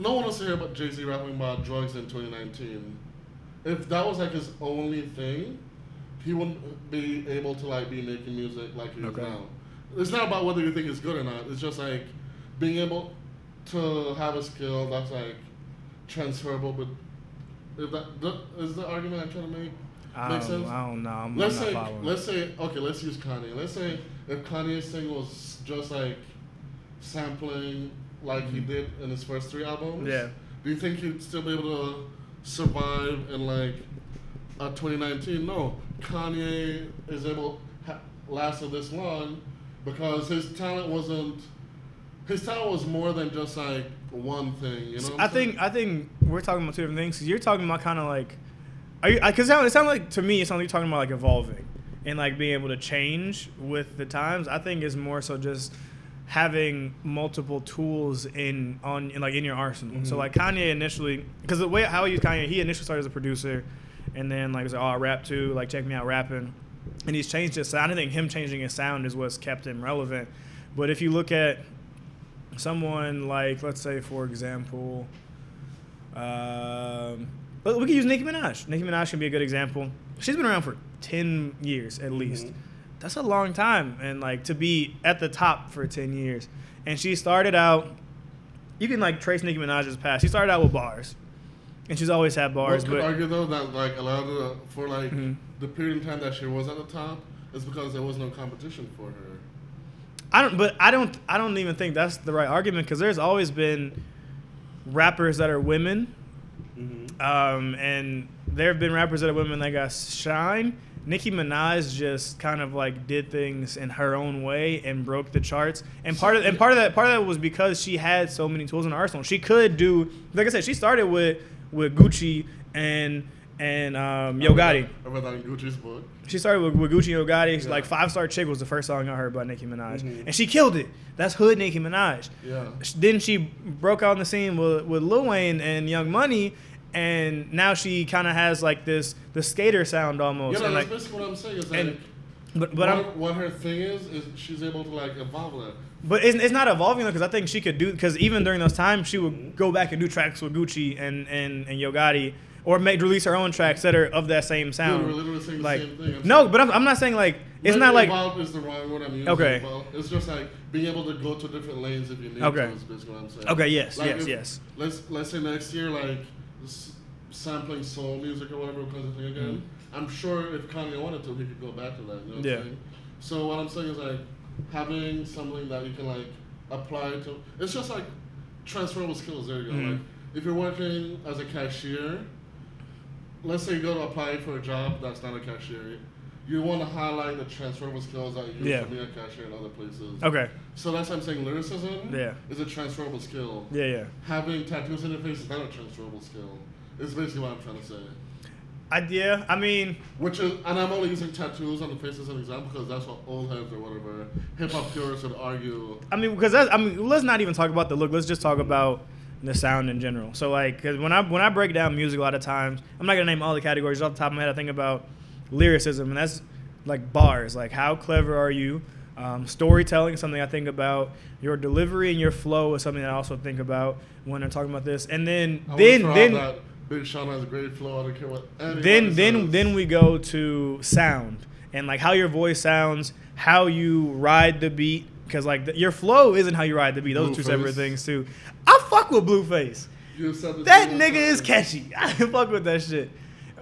No one wants to hear about Jay Z rapping about drugs in 2019. If that was like his only thing, he wouldn't be able to like be making music like he is Okay. now. It's not about whether you think it's good or not. It's just like being able to have a skill that's like transferable. But if that, that is the argument I'm trying to make. I don't, sense? I don't know. I'm, Let's say, following. let's say, okay, let's use Kanye. Let's say if Kanye's thing was just like sampling, like he Mhm. did in his first three albums. Yeah. Do you think he'd still be able to survive in like uh, 2019? No, Kanye is able ha- lasted this long because his talent wasn't. His talent was more than just like one thing. You know. what I I'm saying? think I think we're talking about two different things. 'cause you're talking about kind of like, are you? Because it sounds like to me, it sounds like you're talking about like evolving and like being able to change with the times. I think is more so just having multiple tools in on in, like in your arsenal. So Mhm. like Kanye initially, because the way how I use Kanye, he initially started as a producer, and then like was like, oh I rap too, like check me out rapping, and he's changed his sound. I think him changing his sound is what's kept him relevant. But if you look at someone like, let's say, for example, um, we could use Nicki Minaj. Nicki Minaj can be a good example. She's been around for ten years at least. Mhm. That's a long time, and like to be at the top for ten years. And she started out. You can like trace Nicki Minaj's past. She started out with bars, and she's always had bars. One could But argue though that like a lot of the, for like Mhm. the period of time that she was at the top is because there was no competition for her. I don't. But I don't. I don't even think that's the right argument because there's always been rappers that are women Mm-hmm. Um, and there have been rappers that are women that got shine. Nicki Minaj just kind of like did things in her own way and broke the charts. And part of and part of that part of that was because she had so many tools in her arsenal. She could do like I said, she started with with Gucci and and um, Yo Gotti. Read Gucci's book. She started with, with Gucci and Yo Gotti. Yeah. Like Five Star Chick was the first song I heard by Nicki Minaj, Mhm. and she killed it. That's hood Nicki Minaj. Yeah. Then she broke out on the scene with, with Lil Wayne and Young Money, and now she kind of has like this the skater sound almost. Yeah, and that's like, basically what I'm saying. Is and- like, but but what, I'm, what her thing is is she's able to like evolve that. but it's, it's not evolving though because I think she could do because even during those times she would go back and do tracks with Gucci and and and Yo Gotti. Or make release her own tracks that are of that same sound. we're literally saying the same thing. I'm no, saying- but I'm, I'm not saying like it's not like is the wrong word I'm using. Okay. It's just like being able to go to different lanes if you need Okay. to. Is basically what I'm saying. okay yes Like yes if- yes Let's let's say next year like sampling soul music or whatever becomes a thing again. I'm sure if Kanye wanted to, he could go back to that. You know what Mm-hmm. Yeah. I'm saying? So what I'm saying is like having something that you can like apply to. It's just like transferable skills. There you go. Mhm. Like if you're working as a cashier, let's say you go to apply for a job that's not a cashier. You want to highlight the transferable skills that you use Yeah. to be a cashier in other places. okay So that's why I'm saying lyricism Yeah. is a transferable skill yeah yeah having tattoos in your face is not a transferable skill. It's basically what I'm trying to say. I yeah I mean Which is, and I'm only using tattoos on the face as an example because that's what old heads or whatever hip hop purists would argue. I mean, because that's, I mean, let's not even talk about the look. Let's just talk about the sound in general. So like, because when I when I break down music, a lot of times I'm not gonna name all the categories off the top of my head. I think about lyricism, and that's like bars. Like, how clever are you? Um, storytelling is something I think about. Your delivery and your flow is something I also think about when I'm talking about this. And then I then wanna throw out then Big Sean has a great flow. I don't care what. then then says. then we go to sound and like how your voice sounds, how you ride the beat. Because like the, your flow isn't how you ride the beat; those are two separate things too. I fuck with Blueface. You said this That nigga is catchy. I fuck with that shit.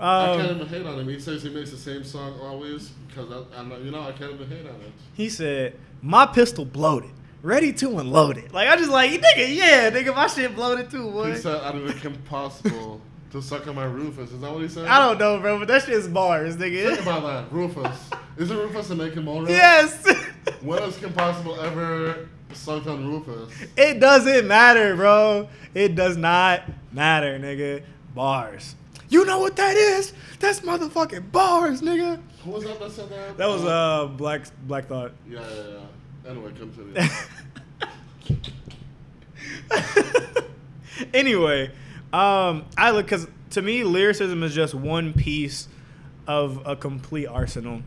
I can't Um, even hate on him. He says he makes the same song always because I'm not, you know I can't even hate on it. he said, "My pistol bloated, ready to unload it." Like I just like nigga, yeah, nigga, my shit bloated too, boy. He said I didn't think possible to suck on my Rufus. Is that what he said? I don't know, bro, but that shit's bars, nigga. Think about that, Rufus. Is it Rufus and make him older? yes. when has Kim Possible ever sucked on Rufus? It doesn't matter, bro. It does not matter, nigga. Bars. You know what that is? That's motherfucking bars, nigga. Who was that that said that? That was uh Black Black Thought. Yeah, yeah, yeah. Anyway, continue. anyway, um, I look because to me, lyricism is just one piece of a complete arsenal.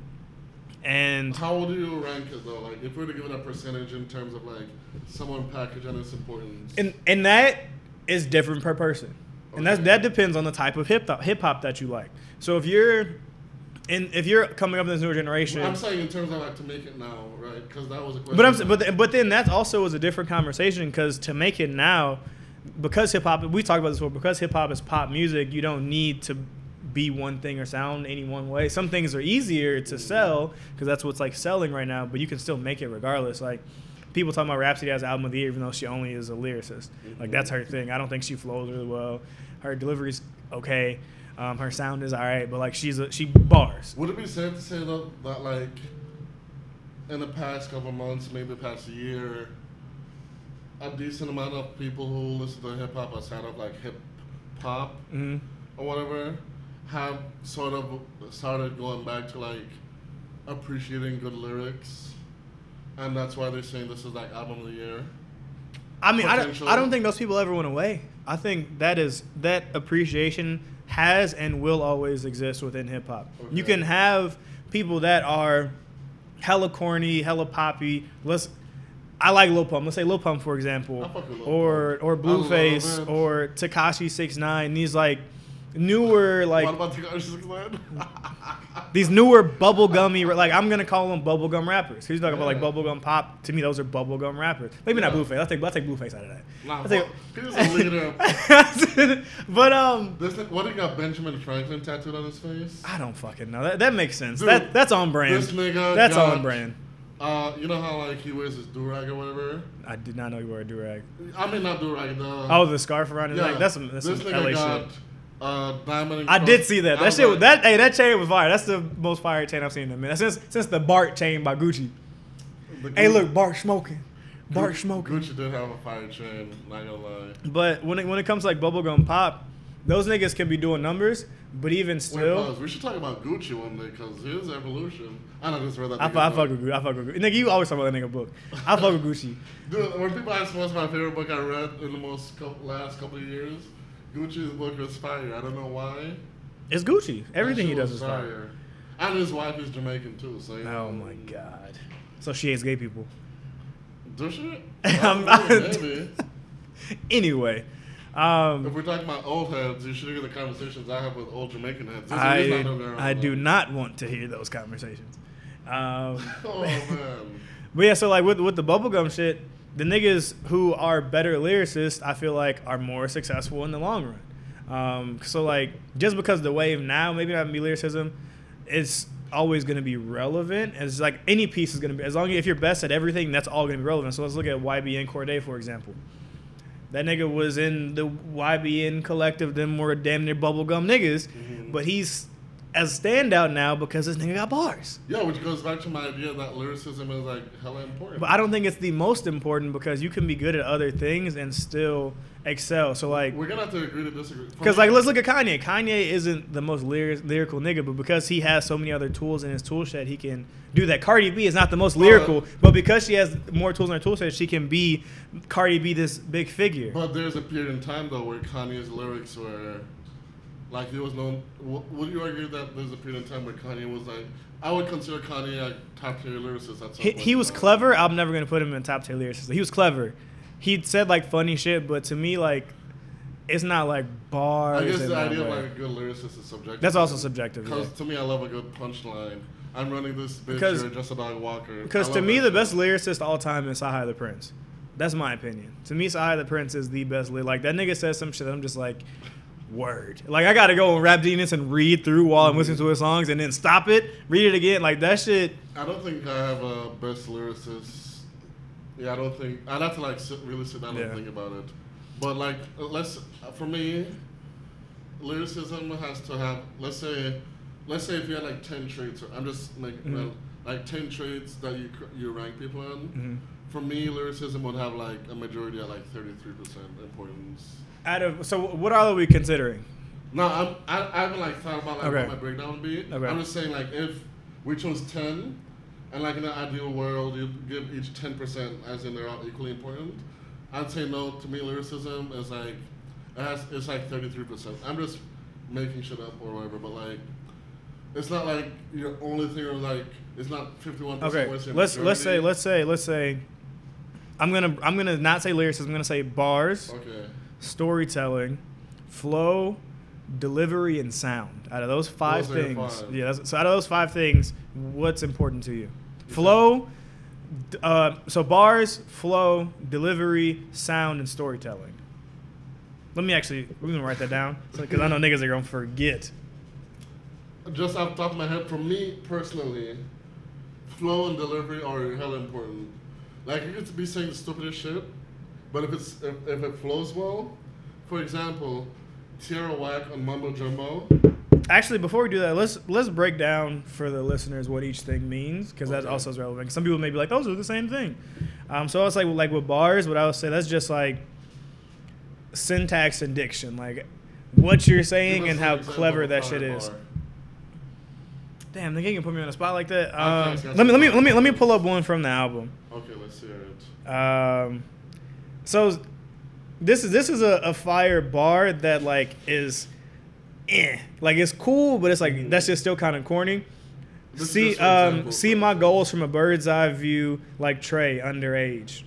And How do you rank it though? Like, if we were to give it a percentage in terms of like someone package and its importance. and and that is different per person, and that's that depends on the type of hip hop hip hop that you like. So if you're and if you're coming up in this newer generation, I'm saying in terms of like to make it now, right? Because that was a question. But I'm but but then that also is a different conversation because to make it now, because hip hop we talked about this before because hip hop is pop music, you don't need to be one thing or sound any one way. Some things are easier to sell because that's what's like selling right now, but you can still make it regardless. Like people talking about Rapsody as album of the year, even though she only is a lyricist. Like that's her thing. I don't think she flows really well. Her delivery's okay. Um, her sound is alright, but like she's a, she bars. Would it be safe to say that, that like in the past couple months, maybe the past year, a decent amount of people who listen to hip hop outside of like hip hop hmm or whatever have sort of started going back to like appreciating good lyrics, and that's why they're saying this is like album of the year. I mean, I don't. I don't think those people ever went away. I think that is that appreciation has and will always exist within hip hop. You can have people that are hella corny, hella poppy. Let's I like Lil Pump. Let's say Lil Pump for example, I fuck with Lil or or Blueface or Tekashi Six Nine. These like newer like what about the Six Nine? these newer bubblegummy like I'm gonna call them bubblegum rappers. He's talking about like bubblegum pop. To me, those are bubblegum rappers. Maybe not Blueface. I'll take I'll take Blueface out of that. Nah, I. He's a leader. but um, This, what you got Benjamin Franklin tattooed on his face? I don't fucking know. That, that makes sense. Dude, that that's on brand. This nigga. That's on brand. Uh, you know how like he wears his durag or whatever. I did not know you wore a durag. I mean not do durag. The Oh, the scarf around his neck. That's some that's this some LA got, shit. Uh, diamond. I did see that. That shit. was that hey, that chain was fire. That's the most fire chain I've seen in a minute. Since since the Bart chain by Gucci. the Hey, look, Bart smoking. Bart Gucci- smoking. Gucci did have a fire chain. Not gonna lie. But when it, when it comes to like bubblegum pop, those niggas can be doing numbers. But even Wait, still, pause. We should talk about Gucci one day because his evolution. I know just read that. I, fu- I fuck with Gucci. I fuck with Gucci. Nigga, you always talk about that nigga book. I fuck with Gucci. Dude, when people ask me what's my favorite book I read in the most couple, last couple of years, Gucci's book was fire. I don't know why. It's Gucci. Everything he does is was fire. And his wife is Jamaican too, so. Oh know. my god. So she hates gay people. Does she? I'm I don't know, not- maybe. Anyway, If um, we're talking about old heads, you should hear the conversations I have with old Jamaican heads. This I not I do not want to hear those conversations. Um, Oh man. but yeah, so like with with the bubblegum shit, the niggas who are better lyricists, I feel like are more successful in the long run. Um, so like just because the wave now maybe not be lyricism, it's always going to be relevant. It's like any piece is going to be as long as if you're best at everything, that's all going to be relevant. So let's look at YBN Cordae for example. That nigga was in the YBN collective, them were damn near bubblegum niggas, Mhm. but he's as a standout now because this nigga got bars. Yeah, which goes back to my idea that lyricism is like hella important. But I don't think it's the most important because you can be good at other things and still excel. So like, We're gonna have to agree to disagree. Because like let's look at Kanye. Kanye isn't the most lyric, lyrical nigga, but because he has so many other tools in his tool shed, he can do that. Cardi B is not the most lyrical, but because she has more tools in her tool shed, she can be Cardi B this big figure. But there's a period in time though where Kanye's lyrics were like he was known. Would you argue that there's a period in time where Kanye was like? I would consider Kanye a top tier lyricist. At some He, he was clever. I'm never gonna put him in top tier lyricist. He was clever. He said like funny shit, but to me like, it's not like bars. I guess the idea of like a good lyricist is subjective. That's also subjective. yeah. Because to me, I love a good punchline. I'm running this bitch. Because- you're just a dog walker. Because to me, the shit. best lyricist of all time is Sahai the Prince. That's my opinion. To me, Sahai the Prince is the best. Ly- like that nigga says some shit. I'm just like, word. Like I gotta go on Rap Genius and read through while I'm listening to his songs and then stop it, read it again. Like that shit. I don't think I have a best lyricist. Yeah, I don't think I'd have to like sit, really sit down Yeah. and think about it. But like, let's for me, lyricism has to have. Let's say, let's say if you had like ten traits. Or I'm just making. Mhm. like ten traits that you you rank people in. Mhm. For me, lyricism would have like a majority at like thirty three percent importance. Out of so, what are we considering? No, I'm, I, I haven't like thought about like Okay. what my breakdown would be. Okay. I'm just saying like if we chose ten, and like in an ideal world you give each ten percent as in they're all equally important. I'd say no. To me, lyricism is like it has, it's like thirty three percent. I'm just making shit up or whatever, but like it's not like your only thing or like it's not fifty one percent. Okay, let's let's say let's say let's say. I'm gonna I'm gonna not say lyricism. I'm gonna say bars, Okay. Storytelling, flow, delivery, and sound. Out of those five Those things, five. yeah. That's, so out of those five things, what's important to you? Flow. Uh, so bars, flow, delivery, sound, and storytelling. Let me actually we're gonna write that down because I know niggas are gonna forget. Just off the top of my head, for me personally, flow and delivery are hella important. Like you could be saying the stupidest shit, but if it's if, if it flows well, for example, Tierra Whack on Mumbo Jumbo. Actually, before we do that, let's let's break down for the listeners what each thing means because that also is relevant. Some people may be like, "Those are the same thing." Um, so was like like with bars, what I would say that's just like syntax and diction, like what you're saying and how clever that shit fire is. bar. Damn, they can't put me on a spot like that. Um, that's let me let me let me let me pull up one from the album. Okay, let's hear it. Um, so this is this is a, a fire bar that like is, eh, like it's cool, but it's like that's just still kind of corny. This see, um, see my goals from a bird's eye view, like Trae, underage.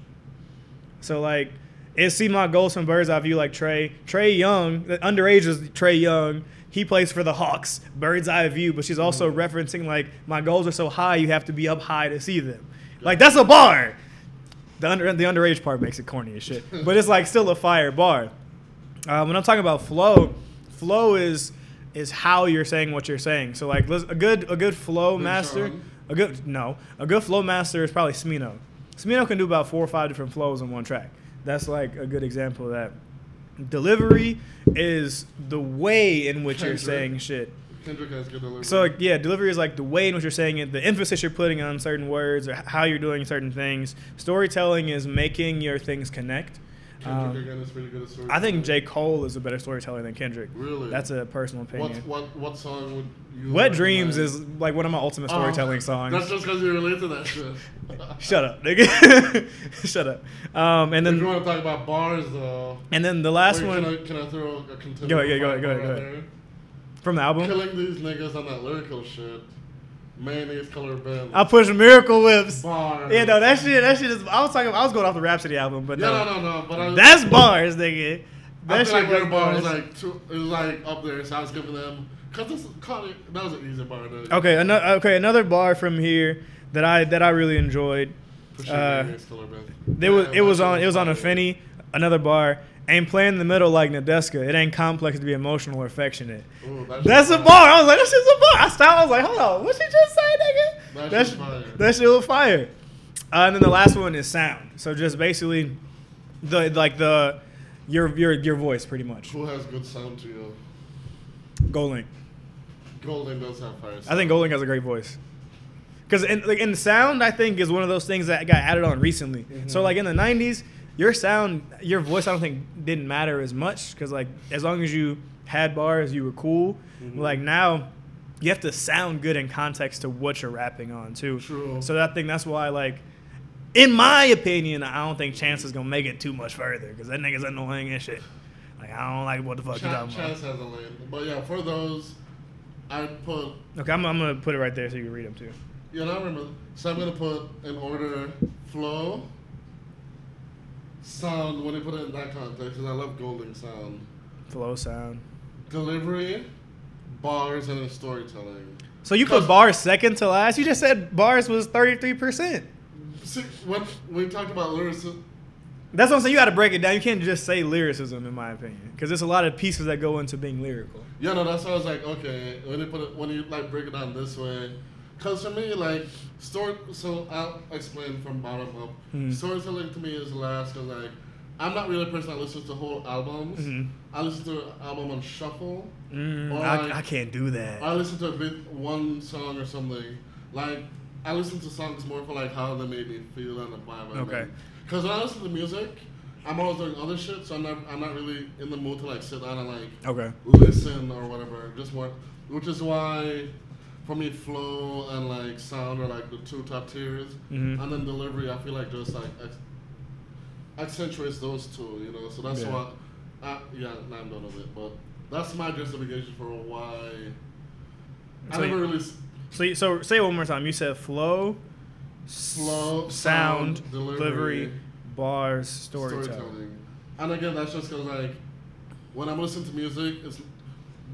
So like, it's see my goals from bird's eye view, like Trae. Trae Young, the underage is Trae Young. He plays for the Hawks, bird's eye view, but she's also Mm-hmm. referencing like my goals are so high, you have to be up high to see them. Like that's a bar. The under the underage part makes it corny as shit, but it's like still a fire bar. Uh, when I'm talking about flow, flow is is how you're saying what you're saying. So like a good a good flow master, Sean. a good no, a good flow master is probably Smino. Smino can do about four or five different flows on one track. That's like a good example of that. Delivery is the way in which you're saying shit. Kendrick has good delivery. So like, yeah, delivery is like the way in which you're saying it, the emphasis you're putting on certain words, or how you're doing certain things. Storytelling is making your things connect. Kendrick Um, again is pretty good at story. I think J. Cole is a better storyteller than Kendrick. Really? That's a personal opinion. what what song would you? Wet Dreams is like one of my ultimate Oh, storytelling songs. That's just because you relate to that shit. Shut up, nigga. Shut up. Um, and if you want to talk about bars, though. and then the last one Can I, can I throw a contender? Go ahead, go ahead, go ahead, go ahead. From the album, Killing these niggas on that lyrical shit. Mayonnaise color Benz. I'll push Miracle Whips. Bars. Yeah, no, that shit, that shit is. I was talking, I was going off the Rapsody album, but Yeah, no, no, no, no. But I, that's bars, nigga. I That feel shit like your bar was bars. like two, it was like up there, so I was giving them because this that was an easy bar. To, Okay, another okay, another bar from here that I that I really enjoyed. Uh, mayonnaise color Benz. There was it was on it was on a. Finney, another bar. Ain't playing in the middle like Nadeska. It ain't complex to be emotional or affectionate. Ooh, that That's a bar. I was like, that shit's a bar. I stopped. I was like, hold on, what she just say, nigga? That That shit's sh- fire. that shit was fire. Uh, and then the last one is sound. So just basically, the like the your your your voice pretty much. Who has good sound to you? Goldlink. Golden does have fire. I think Goldlink has a great voice. Because in, like, in sound, I think is one of those things that got added on recently. So like in the '90s, your sound, your voice, I don't think didn't matter as much. Because like as long as you had bars, you were cool. Mhm. Like now, you have to sound good in context to what you're rapping on too. True. So I think that's why like. In my opinion, I don't think Chance is gonna make it too much further because that nigga's annoying and shit. Like I don't like what the fuck you Chan- talking about. Chance has a lane, but yeah, for those, I put Okay, I'm, I'm gonna put it right there so you can read them too. Yeah, I remember. So I'm gonna put in order flow, sound when you put it in that context, because I love Goldlink sound, Flow sound. delivery, bars, and storytelling. So you put bars second to last? You just said bars was 33%. See, when we talked about lyricism, That's what I'm saying. You got to break it down. You can't just say lyricism, in my opinion, because there's a lot of pieces that go into being lyrical. yeah, no, that's why I was like, okay, when you put it, when you like break it down this way, because for me, like story. So I'll explain from bottom up. Mhm. Storytelling to me is last, because like I'm not really a person that listens to whole albums. Mhm. I listen to an album on shuffle. Mm, Or I, like- I can't do that. I listen to a bit one song or something. Like I listen to songs more for like how they made me feel and the vibe. Okay. Because when I listen to music, I'm always doing other shit, so I'm not I'm not really in the mood to like sit down and like Okay. listen or whatever. Just more, which is why. For me, flow and like sound are like the two top tiers, Mhm. and then delivery. I feel like just like accentuates those two, you know. So that's Yeah. why, uh, yeah, now I'm done with it. But that's my justification for why I never you- really So, you- so say it one more time. You said flow, Flow, sound, sound, delivery, delivery, bars, storytelling. storytelling. And again, that's just because like when I'm listening to music, it's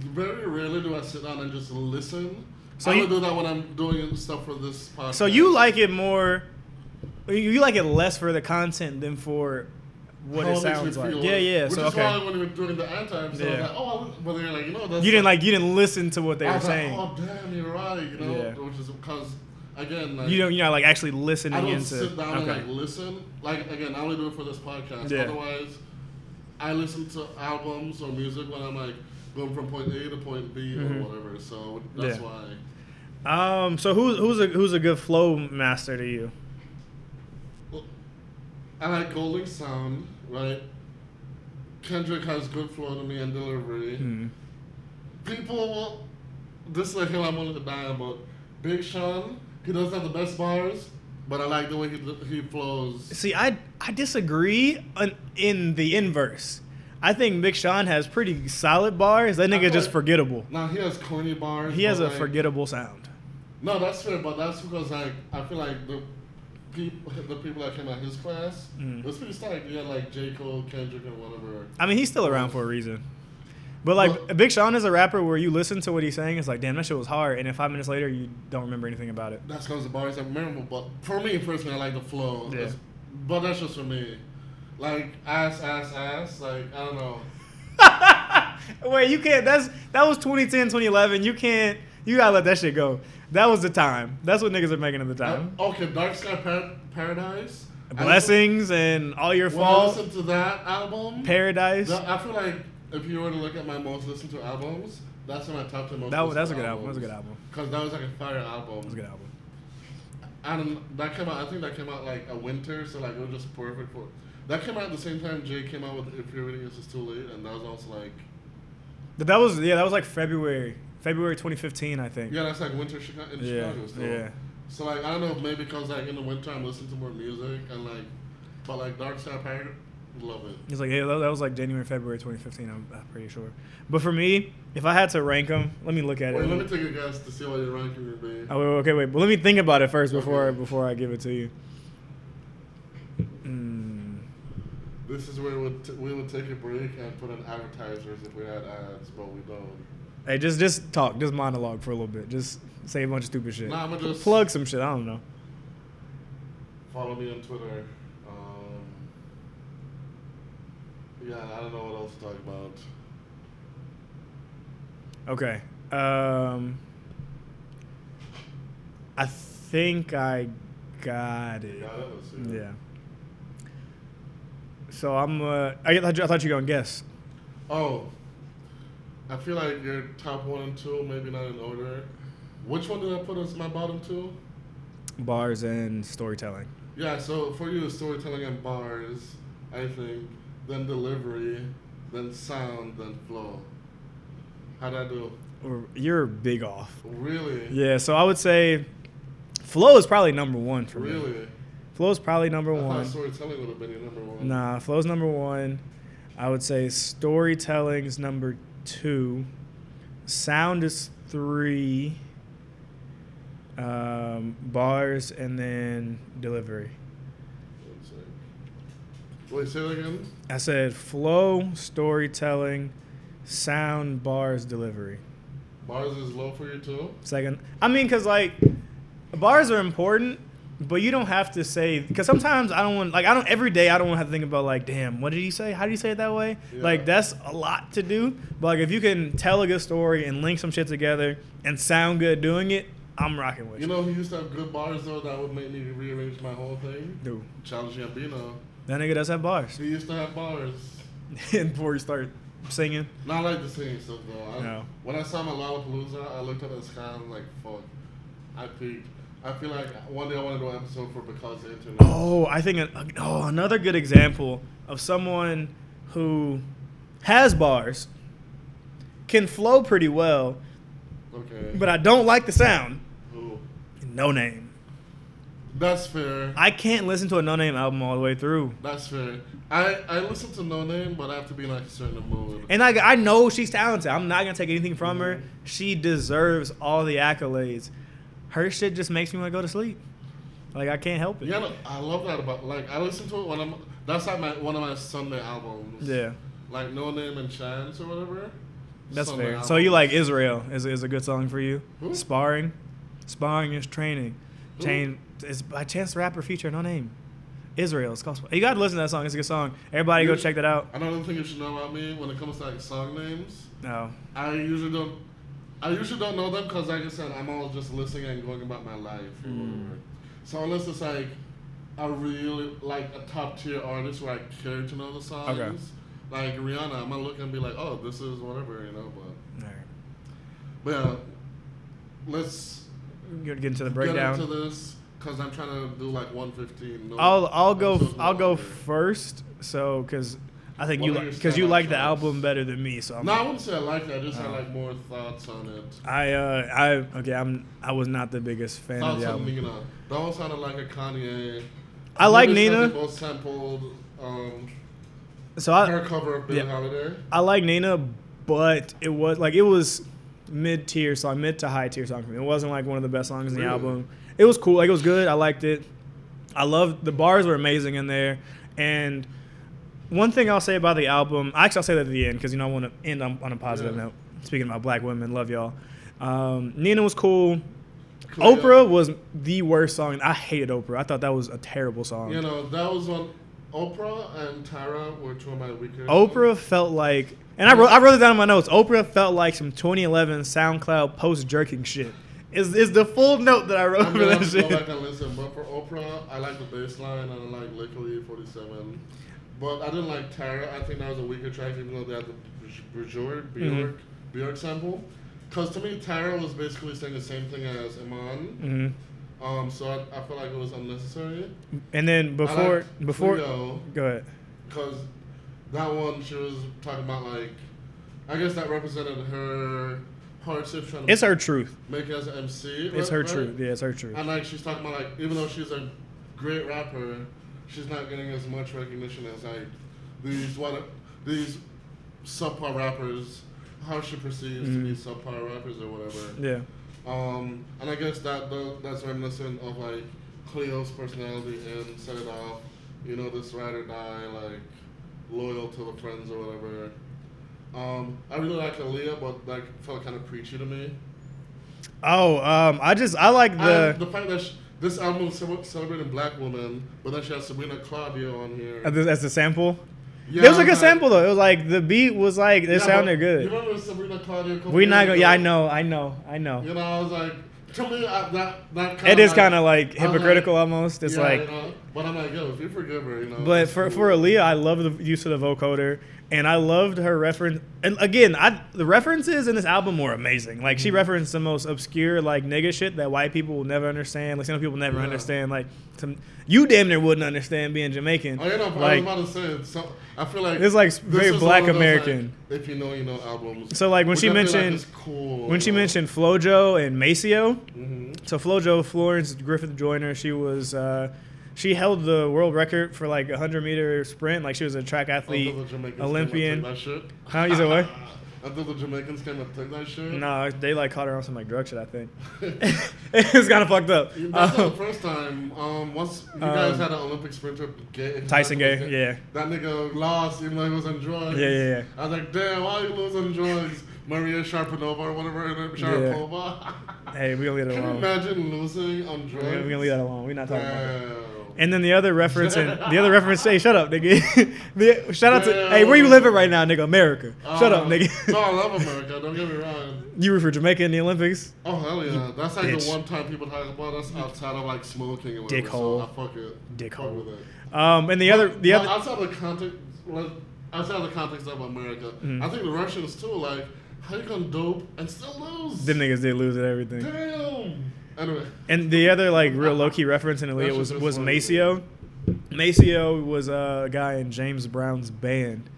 very rarely do I sit down and just listen. So I you- do that when I'm doing stuff for this podcast. So you like it more? You like it less for the content than for what How it sounds like. Yeah, yeah. Which so is okay. why when we were doing the anti, so I Yeah. was like, oh, but they're like, you know, that's You didn't like you didn't listen to what they I were was like, saying. oh damn, you're right. You know, Yeah. which is because again, like, you don't you're not like actually listening. I don't into. sit down and like listen. Like again, I only do it for this podcast. Yeah. Otherwise, I listen to albums or music when I'm like going from point A to point B Mhm. or whatever. So that's Yeah. why. Um. So who's who's a who's a good flow master to you? Well, I like Golden Sound, right? Kendrick has good flow to me and delivery. Hmm. People. This is a hill I'm willing to die but Big Sean, he doesn't have the best bars, but I like the way he he flows. See, I I disagree on, in the inverse. I think Big Sean has pretty solid bars. That nigga just forgettable. Now he has corny bars. He has a like, forgettable sound. No, that's fair, but that's because like I feel like the people, the people that came out his class, Mm. it was pretty stacked. You had like J Cole, Kendrick, and whatever. I mean, he's still around for a reason. But like Well- Big Sean is a rapper where you listen to what he's saying, it's like, damn, that shit was hard, and then five minutes later you don't remember anything about it. That's because the bars are memorable. But for me personally, I like the flow. Yeah. But that's just for me. Like ass, ass, ass. Like I don't know. Wait, you can't. That's that was 2010, 2011. You can't. You gotta let that shit go. That was the time. That's what niggas are making at the time. Uh, okay, Dark Sky Par- Paradise. I Blessings and all your when I fault. listen to that album, Paradise. that- I feel like if you were to look at my most listened to albums, that's in my top ten most. That was- that's a good album. That's a good album. Because that was like a fire album. That was a good album. And that came out. I think that came out like a winter, so like it was just perfect for. That came out at the same time Jay came out with "If You're Reading This Is Too Late," and that was also like, that was yeah, that was like February, February 2015, I think. yeah, that's like winter Chicago. In Yeah, Chicago still. yeah. So like I don't know, maybe because like in the winter I'm listening to more music and like, but like Dark Side Pirate, love it. He's like, yeah, that was like January, February 2015. I'm, I'm pretty sure. But for me, if I had to rank them, let me look at Wait, it. let me take a guess to see what your ranking would be. Oh, wait, okay, wait. But let me think about it first before Okay. before I give it to you. Mm. This is where we would, t- we would take a break and put in advertisers if we had ads, but we don't. Hey, just just talk, just monologue for a little bit. Just say a bunch of stupid shit. Nah, I'ma just- plug some shit. I don't know. Follow me on Twitter. Um, yeah, I don't know what else to talk about. Okay. Um, I think I got it. Got it? Let's see. Yeah. So I'm. Uh, I I thought you were gonna guess. Oh, I feel like your top one and two, maybe not in order. Which one did I put as my bottom two? Bars and storytelling. Yeah, so for you, storytelling and bars, I think, then delivery, then sound, then flow. How'd I do? Or- You're big off. Really? Yeah. So I would say, flow is probably number one for me. Really? Flow is probably number I one. storytelling would have been number one. Nah, flow's number one. I would say storytelling's number two. Sound is three. Um, bars and then delivery. Wait, say that again? I said flow, storytelling, sound, bars, delivery. Bars is low for you too? Second, I mean, cause like bars are important, but you don't have to say. Cause sometimes I don't want like I don't every day I don't want to have to think about like, damn, what did he say? How did he say it that way? Yeah. Like that's a lot to do. But like if you can tell a good story and link some shit together and sound good doing it, I'm rocking with You you. know who used to have good bars though that would make me rearrange my whole thing? Dude, Childish Gambino. that nigga does have bars. He used to have bars. and before he started singing, Not like the singing stuff though. I, No. When I saw him at Lollapalooza, I looked up at the sky and was like, fuck. I peaked. I feel like one day I want to do an episode for because the internet. Oh, I think an, oh another good example of someone who has bars, can flow pretty well, Okay. but I don't like the sound. Who? Noname. That's fair. I can't listen to a Noname album all the way through. That's fair. I I listen to Noname, but I have to be in like a certain mood. And I, I know she's talented. I'm not gonna take anything from her. Mhm. She deserves all the accolades. Her shit just makes me want to go to sleep. Like I can't help it. Yeah, no, I love that about like I listen to it when I'm. That's like my one of my Sunday albums. Yeah, Like Noname and Chance or whatever. that's Sunday fair. albums. So you like Israel is is a good song for you. Who? Sparring, sparring is training. Who? Chain is by Chance the Rapper feature. Noname. Israel. It's called. You got to listen to that song. It's a good song. Everybody go You- check that out. Another thing you should know about me when it comes to like song names, No. I usually don't. I usually don't know them because, like I said, I'm always just listening and going about my life. Mm. So unless it's like a really like a top tier artist where I care to know the songs, Okay. like Rihanna, I'm gonna look and be like, oh, this is whatever, you know. But All right. but yeah, let's Get get into the get breakdown. into this because I'm trying to do like 115. No, I'll I'll go I'll go first. So because I think What you your because you like the album better than me. So I'm, No, I wouldn't say I like it. I just had Oh. like more thoughts on it. I uh I okay I'm I was not the biggest fan of Thoughts the on. Nina. That one sounded like a Kanye. I like it's 'cause Nina. Both sampled um, So I her cover of Billie yeah. Holiday. I like Nina, but it was like it was mid tier song, mid to high tier song for me. It wasn't like one of the best songs in the Really? album. It was cool, like it was good. I liked it. I loved the bars were amazing in there. And one thing I'll say about the album, actually I'll say that at the end because you know I want to end on, on a positive Yeah. note. Speaking about black women, love y'all. Um, Nina was cool. Oprah was the worst song. I hated Oprah. I thought that was a terrible song. You know, that was on Oprah and Tyra were two of my weaker. Oprah felt like, and I wrote, I wrote it down in my notes. Oprah felt like some 2011 SoundCloud post jerking shit. Is is the full note that I wrote I'm for that to go shit? back and listen, but for Oprah, I like the bass line and I like Leikeli47. But I didn't like Tyra. I think that was a weaker track, even though they had the Bjork, Bjork, Mhm. Bjork sample. Because to me, Tara was basically saying the same thing as Iman. hmm Um, so I, I feel like it was unnecessary. And then before before, Cleo. go ahead. Because that one, she was talking about like, I guess that represented her hardship trying to It's her truth. make it as an MC. It's right- her right? truth. Yeah, it's her truth. And like she's talking about like, even though she's a great rapper, she's not getting as much recognition as like these what these subpar rappers. How she perceives to be Mhm. subpar rappers or whatever. Yeah. Um, and I guess that tho- that's reminiscent of like Cleo's personality and set it off. You know, this ride or die, like loyal to the friends or whatever. Um, I really like Aaliyah, but like felt kind of preachy to me. Oh, um, I just I like the and the fact that sh this album is celebrating black women, but then she has Sabrina Claudio on here. as as the sample. Yeah, it was a good like- sample though. It was like the beat was like it Yeah, sounded good. You remember Sabrina Claudio? We not gonna. Yeah, I know. I know. I know. You know, I was like, to me, I, that that kind It is kind of like hypocritical almost. It's yeah, like you know, but I'm like, yo, if you forgive her, you know. But for cool. for Aaliyah, I love the use of the vocoder, and I loved her reference. And again, I the references in this album were amazing. Like Mm-hmm. she referenced the most obscure like nigga shit that white people will never understand. Latino people never Yeah. understand. Like some you damn near wouldn't understand being Jamaican. Oh, you know, like I was about to say, so, I feel like It's like very black of those, like, American. if you know, you know albums. So, like, when which she I feel like mentioned- cool. when she mentioned FloJo and Maceo. hmm So FloJo, Florence Griffith Joyner, she was. Uh, she held the world record for like a hundred meter sprint. Like she was a track athlete, Olympian. Huh? You said what? Until the Jamaicans came and took that shit. No, they like caught her on some like drug shit. I think it was kind of fucked up. That's not Um, the first time. Um, once you guys Um, had an Olympic sprinter, Gay, Tyson Gay, yeah. That nigga lost even though he was on drugs. Yeah, yeah, yeah. I was like, damn, why are you losing drugs? Maria Sharapova or whatever her name, Sharapova. Hey, we gonna leave it Can you imagine losing on drugs? We're gonna leave that alone. We're not talking about that. And then the other reference, and the other reference, hey, shut up, nigga. the, shout out to, hey, where you living right now, nigga? America. Shut up, Uh, nigga. no, I love America. Don't get me wrong. you were for Jamaica in the Olympics. Oh hell yeah! That's like bitch. the one time people talk about us outside of like smoking and whatever. Dickhole. So I fuck it. Dickhole. Fuck with it. Um, and the other, the other, outside of the context, like, outside of the context of America, Mhm. I think the Russians too. Like, how you gonna dope and still lose? them niggas did lose at everything. Damn. And the other like real low key reference in Aaliyah was was funny. Maceo. Maceo was a guy in James Brown's band,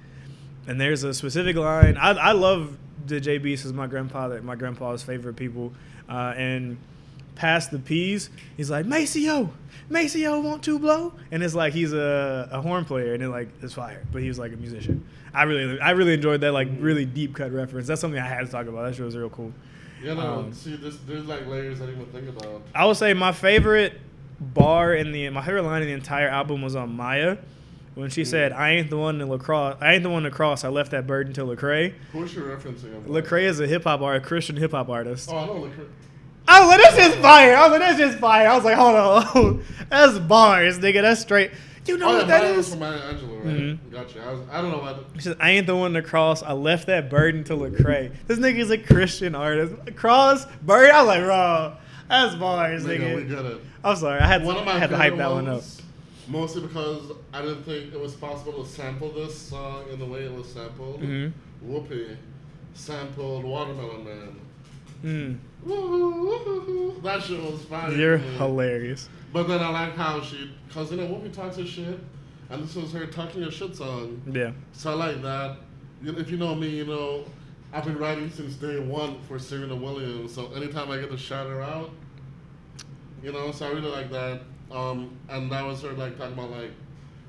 and there's a specific line. I I love the JB. This is my grandfather, my grandpa's favorite people, uh, and past the P's, he's like Maceo, Maceo want to blow, and it's like he's a, a horn player, and it like it's fire, but he was like a musician. I really I really enjoyed that like really deep cut reference. That's something I had to talk about. That show was real cool. You know, Um, see, this, there's like layers I didn't even think about. I would say my favorite bar in the my favorite line in the entire album was on Maya when she said, "I ain't the one to lacrosse. I ain't the one to cross. I left that burden to Lecrae." Who is she referencing? I'm Lecrae is a hip hop art, Christian hip hop artist. Oh, I know Lecrae. I was like, "That's just fire." I was like, "That's just fire." I was like, "Hold on, that's bars, nigga. That's straight." You know oh, what that is? that Maya was is? from Maya Angelou, right? Mhm. Gotcha. I, was, I don't know why. She said, I ain't the one to cross. I left that burden to Lecrae. This nigga is a Christian artist. Cross, burden. I was like, bro, that's bars, nigga, nigga. I'm sorry. I had, One of I had to hype favorite that one up. Mostly because I didn't think it was possible to sample this song in the way it was sampled. Mhm. Whoopi sampled Watermelon Man. Mm. That shit was fire. You're hilarious. But then I like how she, because you know, Whoopi talks her shit, and this was her talking her shit song. Yeah. So I like that. If you know me, you know, I've been writing since day one for Serena Williams. So anytime I get to shout her out, you know, so I really like that. Um, and that was her like talking about like,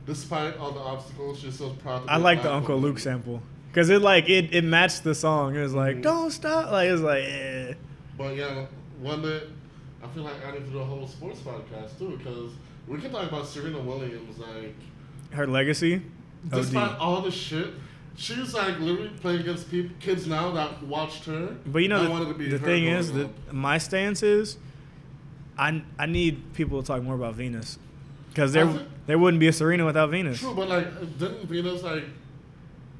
despite all the obstacles, she's still proud. I like the Uncle. Luke sample because it like it, it matched the song. It was like Mhm. don't stop. Like it's like eh. But yeah, one day, I feel like I need to do a whole sports podcast too, because we can talk about Serena Williams like. her legacy. Despite OD. all the shit, she's like literally playing against peop kids now that watched her. But you know and the, wanted to be the thing is that my stance is, I I need people to talk more about Venus, because there think- there wouldn't be a Serena without Venus. True, but like, didn't Venus like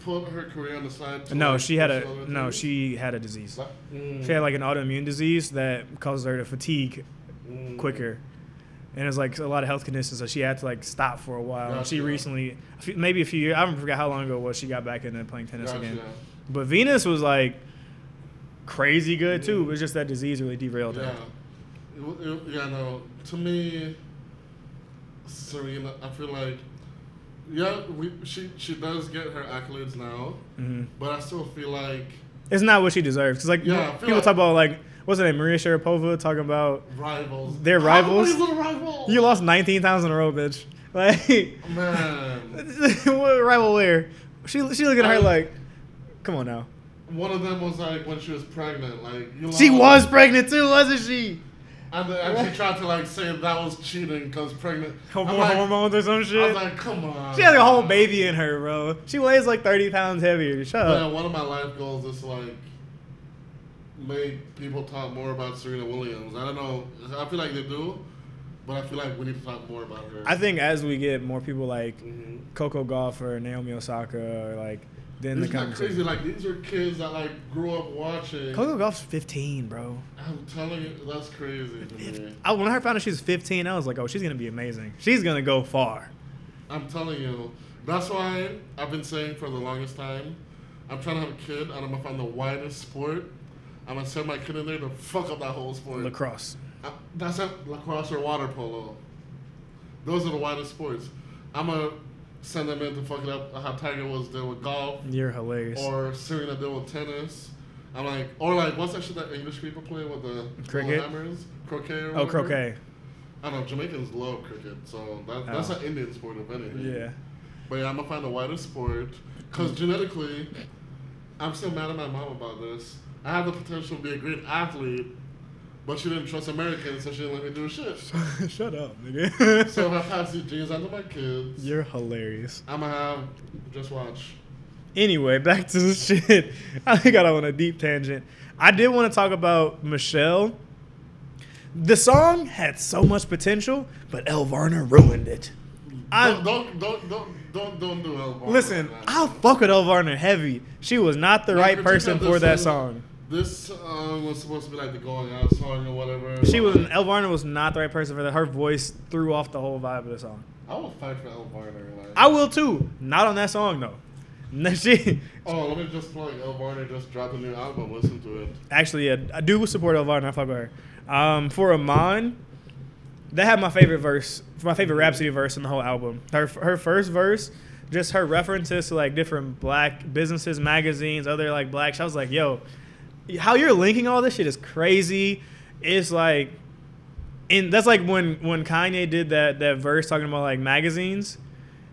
put her career on the side? No, she had a no. things? She had a disease. Mm, She had like an autoimmune disease that causes her to fatigue mm. quicker. And it's like a lot of health conditions, so she had to like stop for a while. And she recently, maybe a few years, I don't forget how long ago it was, she got back into playing tennis Gotcha. again. But Venus was like crazy good too. It was just that disease really derailed Yeah. her. It it- yeah, no. To me, Serena, I feel like, yeah, we, she she does get her accolades now, hmm but I still feel like It's not what she deserves. Cause like Yeah, people like- talk about like what's her name, Maria Sharapova, talking about rivals. They're rivals? rivals? you lost 19 times in a row, bitch. Like Man. what rival where? She she looking at her like, come on now. One of them was like when she was pregnant, like you She was pregnant too, wasn't she? And, she tried to like say that was cheating because pregnant. More like, hormones or some shit. I was like, come on. She has a whole baby in her, bro. She weighs like 30 pounds heavier. Shut But up. one of my life goals is like make people talk more about Serena Williams. I don't know. I feel like they do, but I feel like we need to talk more about her. I think as we get more people like Mhm. Coco Gauff or Naomi Osaka, or like then the Isn't conversation. crazy? Like these are kids that like grew up watching. Coco Gauff's 15, bro. I'm telling you, that's crazy me. I, when I found out she was 15, I was like, oh, she's gonna be amazing. She's gonna go far. I'm telling you. That's why I've been saying for the longest time, I'm trying to have a kid and I'm gonna find the widest sport. I'm gonna send my kid in there to fuck up that whole sport. Lacrosse. Uh, That's it, lacrosse or water polo. Those are the widest sports. I'm gonna send them in to fuck it up. How Tiger was doing with golf, You're hilarious. or Serena doing with tennis. I'm like, or like, what's that shit that English people play with the Cricket? hammers? Croquet or oh, croquet. I don't know. Jamaicans love cricket, so that, oh. that's Oh. an Indian sport, if anything. Yeah. But yeah, I'm gonna find the widest sport because mm. genetically, I'm still mad at my mom about this. I have the potential to be a great athlete, but she didn't trust Americans, so she didn't let me do shit. Shut up, nigga. so if I pass these genes on to my kids, You're hilarious. I'm gonna have just watch. Anyway, back to the shit. I got on a deep tangent. I did want to talk about Michelle. The song had so much potential, but Elle Varner ruined it. I don't, don't don't don't don't do Elle Varner listen. I'll fuck with Elle Varner heavy. She was not the right person for that song. This song was supposed to be like the going out song or whatever. She was Elle Varner was not the right person for that. Her voice threw off the whole vibe of the song. I will fight for Elle Varner. Like, I will too. Not on that song though. No, she Oh, let me just plug. Elle Varner just dropped a new album. Listen to it. actually yeah, I do support Elle Varner. I fuck with her. Um, for Iman, that had my favorite verse, my favorite Rapsody verse in the whole album. Her her first verse, just her references to like different black businesses, magazines, other like black. I was like, yo, how you're linking all this shit is crazy. It's like, and that's like when when Kanye did that that verse talking about like magazines.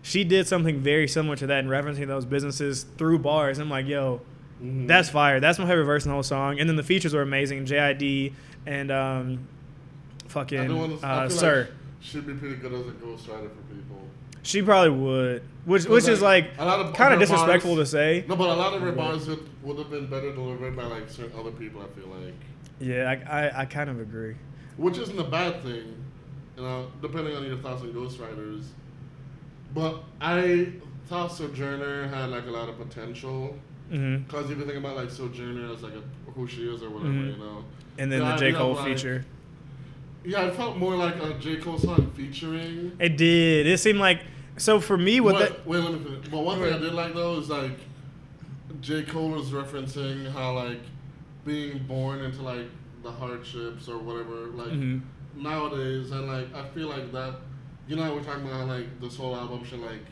She did something very similar to that in referencing those businesses through bars. I'm like, yo, Mhm. that's fire. That's my favorite verse in the whole song. And then the features were amazing. JID and um, fucking don't wanna- I uh, feel Sir. Like she'd be pretty good as a ghostwriter for people. She probably would, which which is like lot of kind of disrespectful bars- to say. No, but a lot of her bars would, would have been better delivered by like certain other people. I feel like, Yeah, I, I, I kind of agree. which isn't a bad thing, you know, depending on your thoughts on ghostwriters. But I thought Sojourner had like a lot of potential. hmm Cause if you think about like Sojourner as like a, who she is or whatever, Mhm. you know. And then Yeah, the J Cole like- feature. Yeah, it felt more like a J Cole song featuring. It did. It seemed like so for me. What Wait, that? wait, let me finish. But one thing I did like though is like J. Cole was referencing how like being born into like the hardships or whatever, like Mhm. nowadays and like I feel like that you know how we're talking about like this whole album should like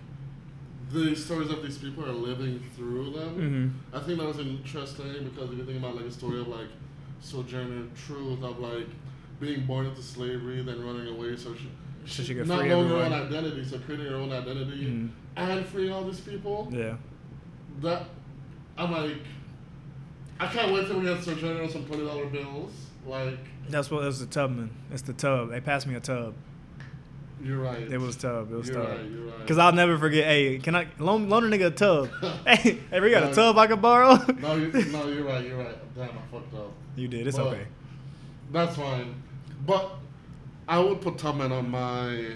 the stories of these people are living through them. Mhm. I think that was interesting because if you think about like a story of like Sojourner Truth of like being born into slavery, then running away, so she, So she could not free knowing her own identity, so creating her own identity Mhm. and freeing all these people. Yeah. That I'm like, I can't wait till we get Sojourner on some twenty dollar bills. Like, That's what it was the Tubman. It's the tub. They passed me a tub. you're right. It was tub. It was You're tub. right. You're right. Cause I'll never forget. Hey, can I loan, loan a nigga a tub? hey, hey, we got a tub I can borrow. no, you, no, you're right. You're right. Damn, I fucked up. you did. It's But okay. That's fine. But I would put Tubman on my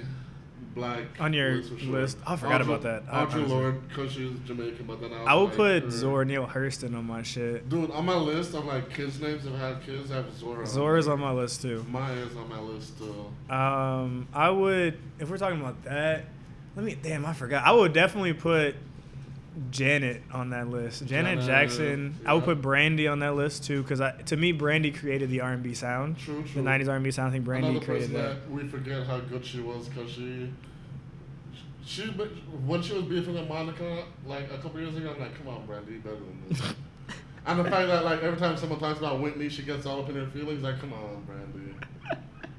black On your list. For sure. list? I forgot Audre- about that. I Audre Lorde, because she's Jamaican, but then I, I would like, put her- Zora Neale Hurston on my shit. Dude, on my list of like kids' names that have kids, I have Zora. Zora's on my list too. Maya's on my list too. Um, I would if we're talking about that. Let me. Damn, I forgot. I would definitely put Janet on that list. Janet, Janet, Jackson. I would put Brandy on that list too, because to me, Brandy created the R and B sound. True, true. The '90s R&B sound. I think Brandy Another created that. that we forget how good she was because she, she when she was beefing with Monica like a couple years ago, I'm like, come on, Brandy, better than this. and the fact that like every time someone talks about Whitney, she gets all up in her feelings. Like, come on, Brandy,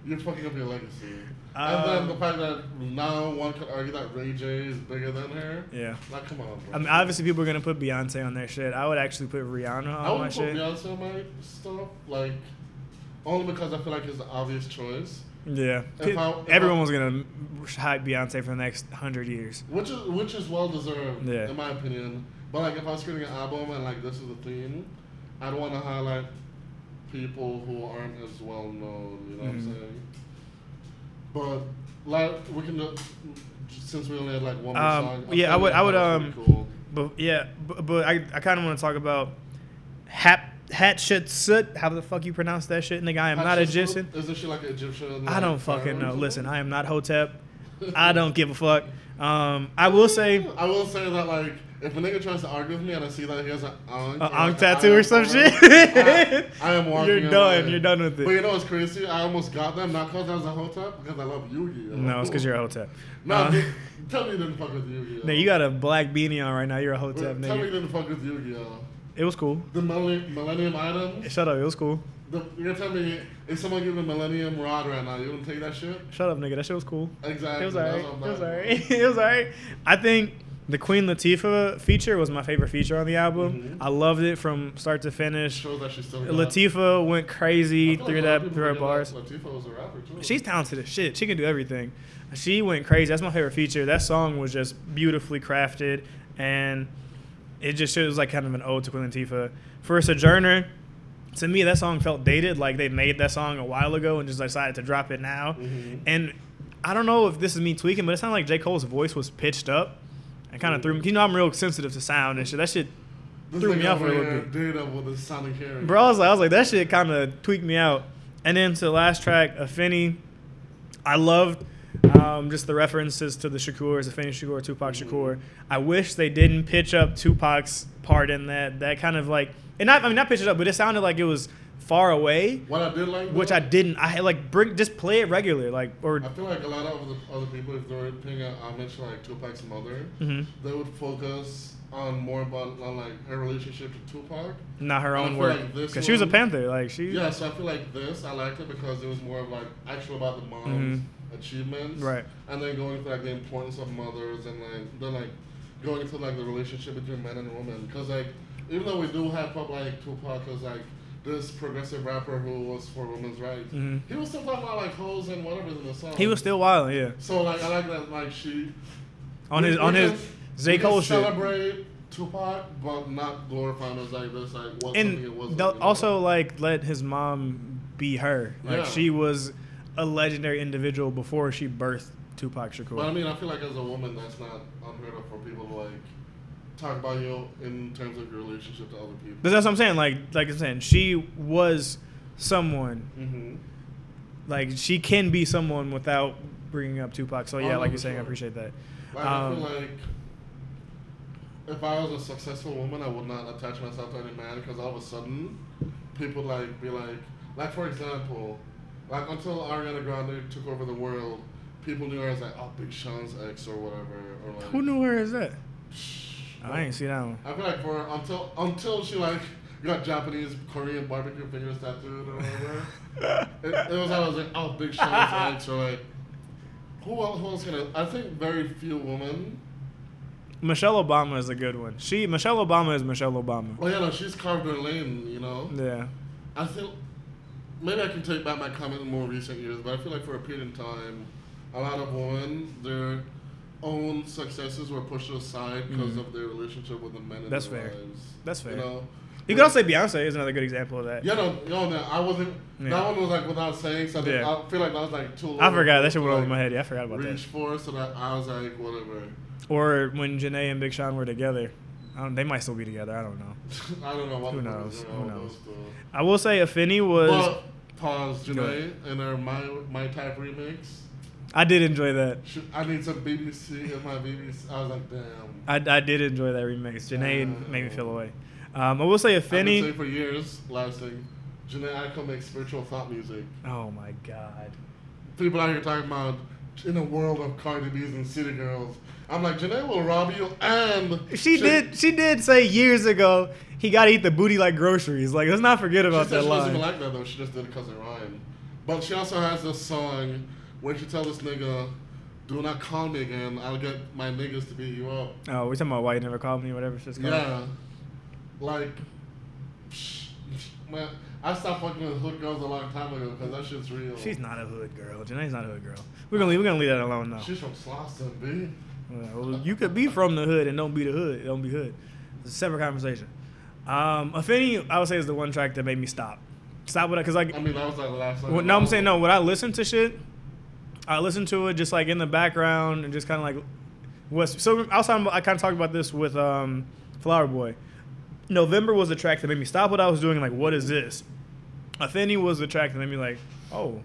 you're fucking up your legacy. and then Um, the fact that now one could argue that Ray J is bigger than her. Yeah. Like, come on, Brandy. I mean, obviously, people are gonna put Beyonce on their shit. I would actually put Rihanna I on my would put shit. Beyonce on my stuff, like only because I feel like it's the obvious choice. Yeah. If I- if Everyone I- was gonna hype Beyonce for the next hundred years. Which is which is well deserved, Yeah. in my opinion. But like, if I was creating an album and like this is the theme, I'd want to highlight people who aren't as well known. You know what Mhm. I'm saying? But like, we can do, since we only had like one more Um, song. yeah, I would- I would, um, cool. But yeah, but, but I, I kind of want to talk about Hap Hatshepsut. How the fuck you pronounce that shit, nigga? I am not Egyptian. Isn't she like an Egyptian? I don't fucking know. Listen, I am not Hotep. I don't give a fuck. Um, I will say I will say that like if a nigga tries to argue with me and I see that he has an or, like, tattoo or on some shit. I, I am walking. You're done. You're done with it. But you know what's crazy? I almost got them not because I was a Hotep, because I love Yu-Gi-Oh. No, it's because you're a Hotep. No, Uh, dude, tell me you didn't fuck with Yu-Gi-Oh. no, you got a black beanie on right now. You're a Hotep, Tell me you nigga. didn't fuck with Yu-Gi-Oh. It was cool. The Millennium, Millennium items. Shut up. It was cool. The, you're gonna tell me if someone give a Millennium Rod right now, you wouldn't take that shit? Shut up, nigga. That shit was cool. Exactly. It was alright. It was alright. it was alright. I think the Queen Latifah feature was my favorite feature on the album. Mhm. I loved it from start to finish. Shows that she's still. got- Latifah went crazy like through a lot of that through her bars. Latifah was a rapper too. She's talented as shit. She can do everything. She went crazy. That's my favorite feature. That song was just beautifully crafted, and it just shows like kind of an ode to Queen Latifah. For Sojourner, to me that song felt dated. Like they made that song a while ago and just decided to drop it now. Mhm. And I don't know if this is me tweaking, but it sounded like J Cole's voice was pitched up. And kind of threw me. You know, I'm real sensitive to sound and shit. That shit This threw me off a little bit. Did up with his sonic hearing. Bro, I was like, I was like, that shit kind of tweaked me out. And then to the last track, Affinity, I loved Um, just the references to the Shakurs, the Afeni Shakur, Tupac Shakur. I wish they didn't pitch up Tupac's part in that. That kind of like, and not I mean not pitch it up, but it sounded like it was far away, What I did like, which though, I didn't. I had like bring just play it regular, like or I feel like a lot of other, other people, if they were paying homage to like Tupac's mother, mhm, they would focus on more about on like her relationship to Tupac. not her I own work like because she was a Panther. Like she, Yeah, so I feel like this I liked it because it was more of like actual about the mom's achievements, Right. And then going into like the importance of mothers and like then like going into like the relationship between men and women because like even though we do have like Tupac as like this progressive rapper who was for women's rights, Mhm. he was still talking about like hoes and whatever in the song. he was still wild. Yeah, So like I like that like she on his on his J Cole shit. Celebrate Tupac, but not glorify him as like this like what something it wasn't. they'll know? also like let his mom be her. Like Yeah. she was a legendary individual before she birthed Tupac Shakur. But I mean, I feel like as a woman, that's not unheard of for people to like talk about you in terms of your relationship to other people. But that's what I'm saying. Like like I'm saying, she was someone. Mm-hmm. Like she can be someone without bringing up Tupac. So Oh, yeah, no, like you're saying, I appreciate that. Like, Um, I feel like if I was a successful woman, I would not attach myself to any man because all of a sudden, people like be like, like for example, like until Ariana Grande took over the world, people knew her as like, oh, Big Sean's ex or whatever, or like. Who knew her as that? Shh. I ain't see that one. I feel like for until until she like got Japanese Korean barbecue fingers tattooed or whatever, it, it was always like oh Big Sean's ex or like who else, who else gonna? I think very few women. Michelle Obama is a good one. She Michelle Obama is Michelle Obama. Oh yeah, no, she's carved her lane. You know, Yeah. I feel maybe I can take back my comment in more recent years, but I feel like for a period of time, a lot of women their own successes were pushed aside because Mhm. of their relationship with the men in That's their fair. lives. That's fair. You know. You could also say Beyonce is another good example of that. Yeah, no, no, no, I wasn't. Yeah. That one was like without saying something. Yeah. I feel like that was like too. I forgot that shit went over my head. Yeah, I forgot about that. Reach for so that I was like whatever. Or when Jhené and Big Sean were together. I don't, they might still be together. I don't know. I don't know Who knows? Who knows? with those two. I will say Afeni was. But pause, Jhené, and her my my type remix. I did enjoy that. I need some BBC in my BBC. I was like, damn. I, I did enjoy that remix. Jhené Uh, made me feel away. Um, I will say I've been saying for years. Last thing, Jhené Aiko makes spiritual thought music. Oh my god. People out here talking about in a world of Cardi B's and City Girls. I'm like, Jhené will rob you and She did. She did say years ago he got to eat the booty like groceries. Like let's not forget about she that she doesn't even like that though. She just did it because it rhymed. But she also has this song where she tells this nigga, "Do not call me again. I'll get my niggas to beat you up." Oh, we talking about why you never called me, whatever shit's called. Yeah, like, man, I stopped fucking with hood girls a long time ago because that shit's real. She's not a hood girl. Jhené's not a hood girl. We're gonna leave, we're gonna leave that alone now. She's from Slauson, B. Well, you could be from the hood and don't be the hood. Don't be hood. It's a separate conversation. Um, Afeni, I would say is the one track that made me stop. Stop with it, cause like, I mean, that was like the last. well, no, I'm saying no. When I listen to shit, I listen to it just like in the background and just kind of like what's. So I was talking about, I kind of talked about this with um, Flower Boy. November was the track that made me stop what I was doing. and Like, what is this? Afeni was the track that made me like, oh,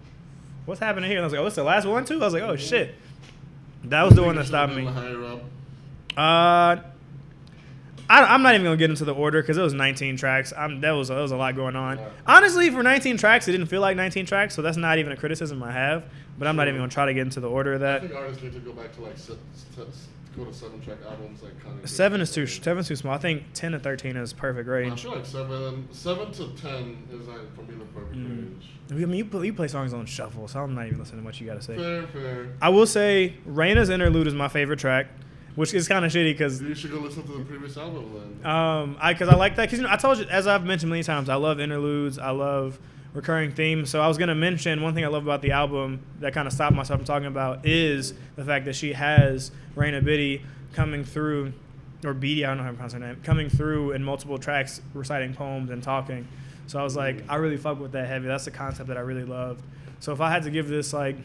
what's happening here? And I was like, oh, this the last one too. I was like, oh shit. That was the one that stopped me. Uh, I, I'm not even gonna get into the order because it was 19 tracks. I'm, that was that was a lot going on. Honestly, for 19 tracks, it didn't feel like 19 tracks, so that's not even a criticism I have. But I'm not even gonna try to get into the order of I that. think artists need to go back to like go to seven track albums like Kanye. did. Seven is too seven's too small. I think 10 to 13 is perfect right? I feel like seven, seven to ten is like for me the perfect Mm. range. I mean, you play, you play songs on shuffle, so I'm not even listening to what you gotta say. Fair, fair. I will say, Reyna's interlude is my favorite track, which is kind of shitty because You should go listen to the previous album then. Um, I because I like that because you know I told you as I've mentioned many times I love interludes. I love recurring theme. So I was gonna mention one thing I love about the album that kind of stopped myself from talking about is the fact that she has Reyna Biddy coming through, or Beatty, I don't know how to pronounce her name, coming through in multiple tracks, reciting poems and talking. So I was like, I really fuck with that heavy. That's the concept that I really loved. So if I had to give this like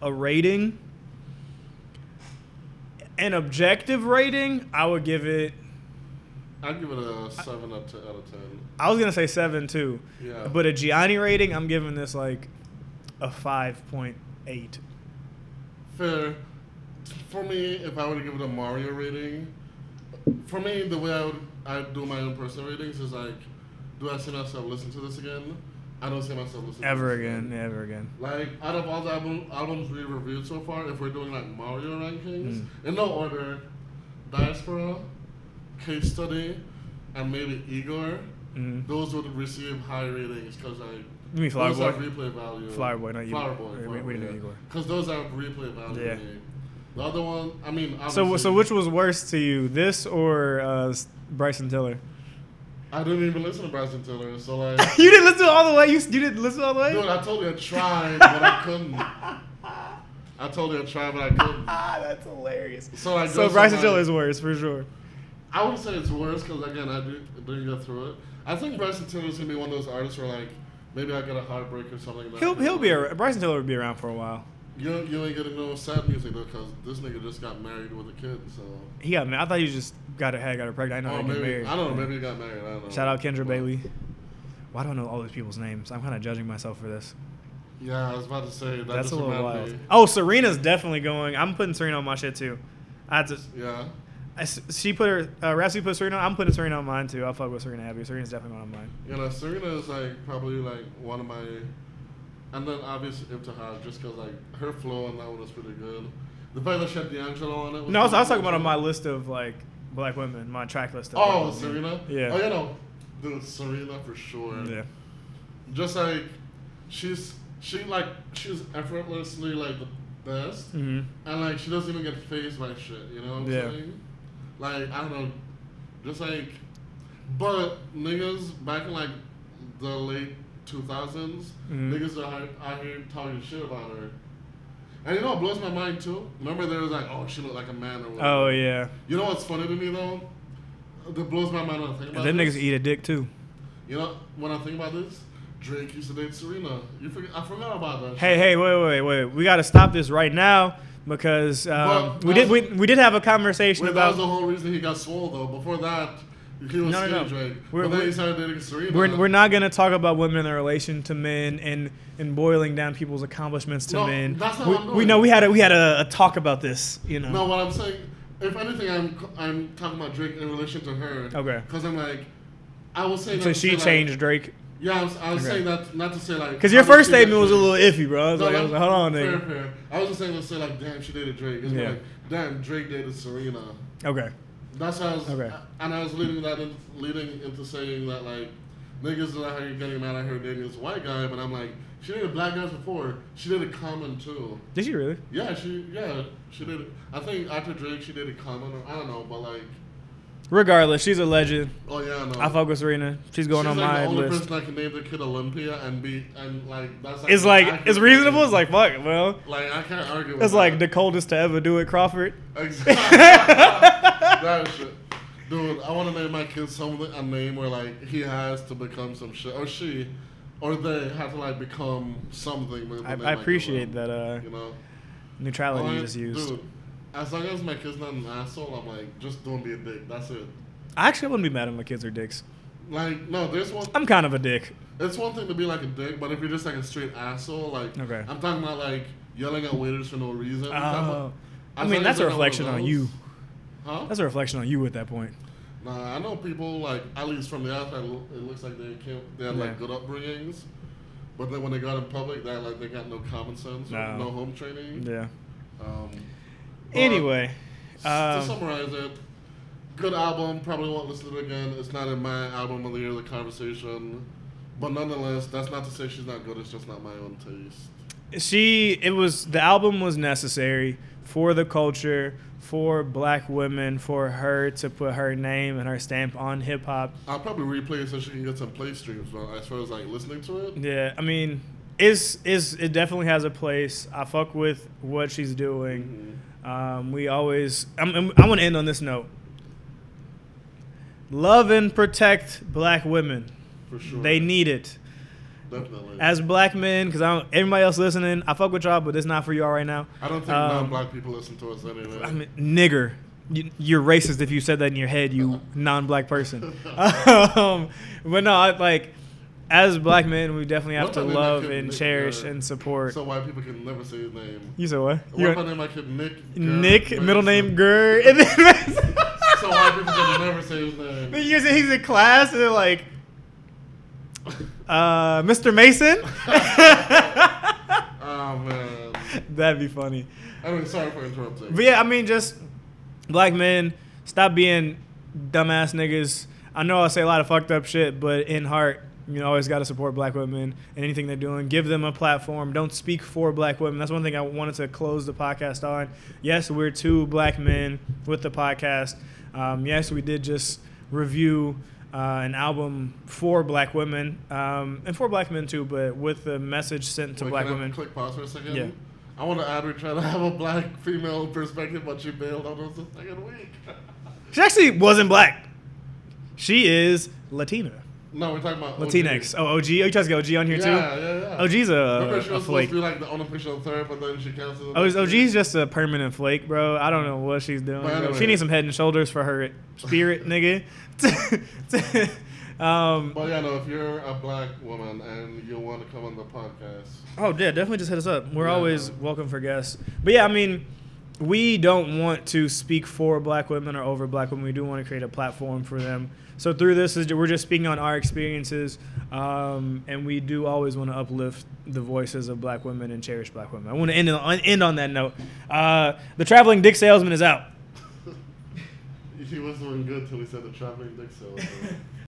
a rating, an objective rating, I would give it. I'd give it a seven out, to, out of ten. I was gonna say seven too, Yeah. but a Gianni rating, I'm giving this like a five point eight. fair. For me, if I were to give it a Mario rating, for me, the way I would I do my own personal ratings is like, do I see myself listen to this again? I don't see myself listening Ever to this again, ever again. Like out of all the album, albums we reviewed so far, if we're doing like Mario rankings Mm. in no order, Diaspora, Case Study, and maybe Igor, Mm. those would receive high ratings because like You mean Flower those Boy? have replay value. Flower Boy, not. Flower Boy. We- Flower we didn't Boy, do Igor. Because those have replay value. Yeah. The other one, I mean, So, so which was worse to you, this or uh, Bryson Tiller? I didn't even listen to Bryson Tiller, so like, you didn't listen all the way. You, you didn't listen all the way. dude, I told you I tried, but I couldn't. I told you I tried, but I couldn't. Ah, that's hilarious. So I So Bryson Tiller is worse for sure. I would say it's worse because again, I did, didn't get through it. I think Bryson Tiller's gonna be one of those artists where like maybe I get a heartbreak or something. that- He'll he'll be a, Bryson Tiller will be around for a while. You you ain't getting no sad music though, cause this nigga just got married with a kid. So He got ma- I thought he just got a had got her pregnant. I know oh, he got maybe married. I don't know. Maybe he got married. I don't know. Shout out Kendra But- Bailey. Why don't know all these people's names? I'm kind of judging myself for this. Yeah, I was about to say that. That's a little wild. me. Oh, Serena's definitely going. I'm putting Serena on my shit too. I had to. Yeah. I she put her. Uh, Rapsody put Serena. I'm putting Serena on mine too. I'll fuck with Serena Abby. Serena's definitely going on mine. You know, Serena is like probably like one of my, and then obviously Ibtihaj just because like her flow on that one was pretty good. The fact that she had D'Angelo on it. No, I was, I was talking about on my list of like black women, my track list. Of Oh, women. Serena. Yeah. Oh, you know, dude, Serena for sure. Yeah. Just like she's she like she's effortlessly like the best, mm-hmm. and like she doesn't even get phased by shit. You know what I'm Yeah. saying? Like I don't know, just like, but niggas back in like the late 2000s, Mhm. niggas are out- out here talking shit about her. And you know what blows my mind too? Remember there was like, oh, she looked like a man or whatever. Oh yeah. You know what's funny to me though? That blows my mind when I think And about them this. niggas eat a dick too. You know, when I think about this, Drake used to date Serena. You forget, I forgot about that. Hey, hey, wait, wait, wait. We got to stop this right now because um, we did we, we did have a conversation Wait, that about. was the whole reason he got swole though. Before that, he was No, no, no. Drake. We're- but then we're- he started dating Serena. We're, we're not gonna talk about women in relation to men and and boiling down people's accomplishments to No, men. that's not we, what I'm we know we had a, we had a, a talk about this. You know. No, what I'm saying, if anything, I'm I'm talking about Drake in relation to her. Okay. Because I'm like, I was saying. so she say, like- changed Drake yeah, I was, I was Okay. saying that not to say like. because your first statement was a little iffy, bro. I was No, like, I was like, hold on, fair, nigga. fair. I was just saying to say like, damn, she dated Drake. It's Yeah. like, damn, Drake dated Serena. Okay. That's how I was, Okay. and I was leading that in, leading into saying that like niggas is out here getting mad at her dating this white guy, but I'm like, she dated black guys before. She did a Common too. Did she really? Yeah, she yeah she did. I think after Drake, she did a Common. Or, I don't know, but like, Regardless, she's a legend. oh yeah, no. I fuck with Serena. She's going She's on like my the only list. person that can name the kid Olympia and be and like that's Like, It's like it's reasonable. name. It's like fuck, well, like I can't argue. with it's like that. the coldest to ever do it, Crawford. Exactly. that shit. Dude, I want to name my kid something a name where like he has to become some shit, or she, or they have to like become something. I, I appreciate that uh, You know, neutrality you Like, just used. Dude, as long as my kid's not an asshole, I'm like, just don't be a dick. That's it. I actually wouldn't be mad if my kids are dicks. Like, no, there's one. I'm kind of a dick. It's one thing to be like a dick, but if you're just like a straight asshole, like, Okay. I'm talking about like yelling at waiters for no reason. Oh. I mean, that's a they're not one of reflection on you. Huh? That's a reflection on you at that point. Nah, I know people like at least from the outside, it looks like they came, they had Yeah. like good upbringings, but then when they got in public, they like they got no common sense, or No. no home training. Yeah. Um, Anyway, s- to um, summarize it, good album. Probably won't listen to it again. It's not in my album of the year, the conversation, but nonetheless, that's not to say she's not good. It's just not my own taste. she it was the album was necessary for the culture, for black women, for her to put her name and her stamp on hip hop. I'll probably replay it so she can get some play streams. But as far as like listening to it, Yeah, I mean, is is it definitely has a place. I fuck with what she's doing. Um, we always. I'm, I'm, I want to end on this note. Love and protect black women. for sure, They need it. definitely. As black men, because I don't, everybody else listening, I fuck with y'all, but it's not for y'all right now. I don't think um, non-black people listen to us anyway. I mean, nigger. You, you're racist if you said that in your head, you non-black person. um, but no, I, like as black men, we definitely have What to if I name my love and Nick cherish and support. So white people can never say his name. you said what? What You if I name my kid Nick? Nick, Garrett middle name Mason? Gur, and then So white people can never say his name. he's, he's in class and they're like, uh, Mr. Mason. Oh man. That'd be funny. Anyway, sorry for interrupting. But yeah, I mean, just black men, stop being dumbass niggas. I know I say a lot of fucked up shit, but in heart, you know, always got to support black women and anything they're doing. Give them a platform. Don't speak for black women. That's one thing I wanted to close the podcast on. Yes, we're two black men with the podcast. Um, yes, we did just review uh, an album for black women um, and for black men too, but with the message sent to Wait, black women. Click pause for a second. Yeah. I want to add we try to have a black female perspective, but she bailed on us the second week. She actually wasn't black. She is Latina. No, we're talking about Latinx. Oh, OG. Oh, you trying to get OG on here yeah, too? Yeah, yeah, yeah. OG's a, Remember she a was supposed flake. to be like the unofficial third, but then she canceled. Oh, OG's just a permanent flake, bro. I don't know what she's doing. Anyway. She needs some head and shoulders for her spirit, nigga. um, But yeah, no, if you're a black woman and you want to come on the podcast, oh, yeah, definitely just hit us up. We're Yeah. always welcome for guests. But yeah, I mean, we don't want to speak for black women or over black women. We do want to create a platform for them. So through this, is we're just speaking on our experiences, um, and we do always want to uplift the voices of black women and cherish black women. I want to end on, end on that note. Uh, the traveling dick salesman is out. he was doing good till he said the traveling dick salesman.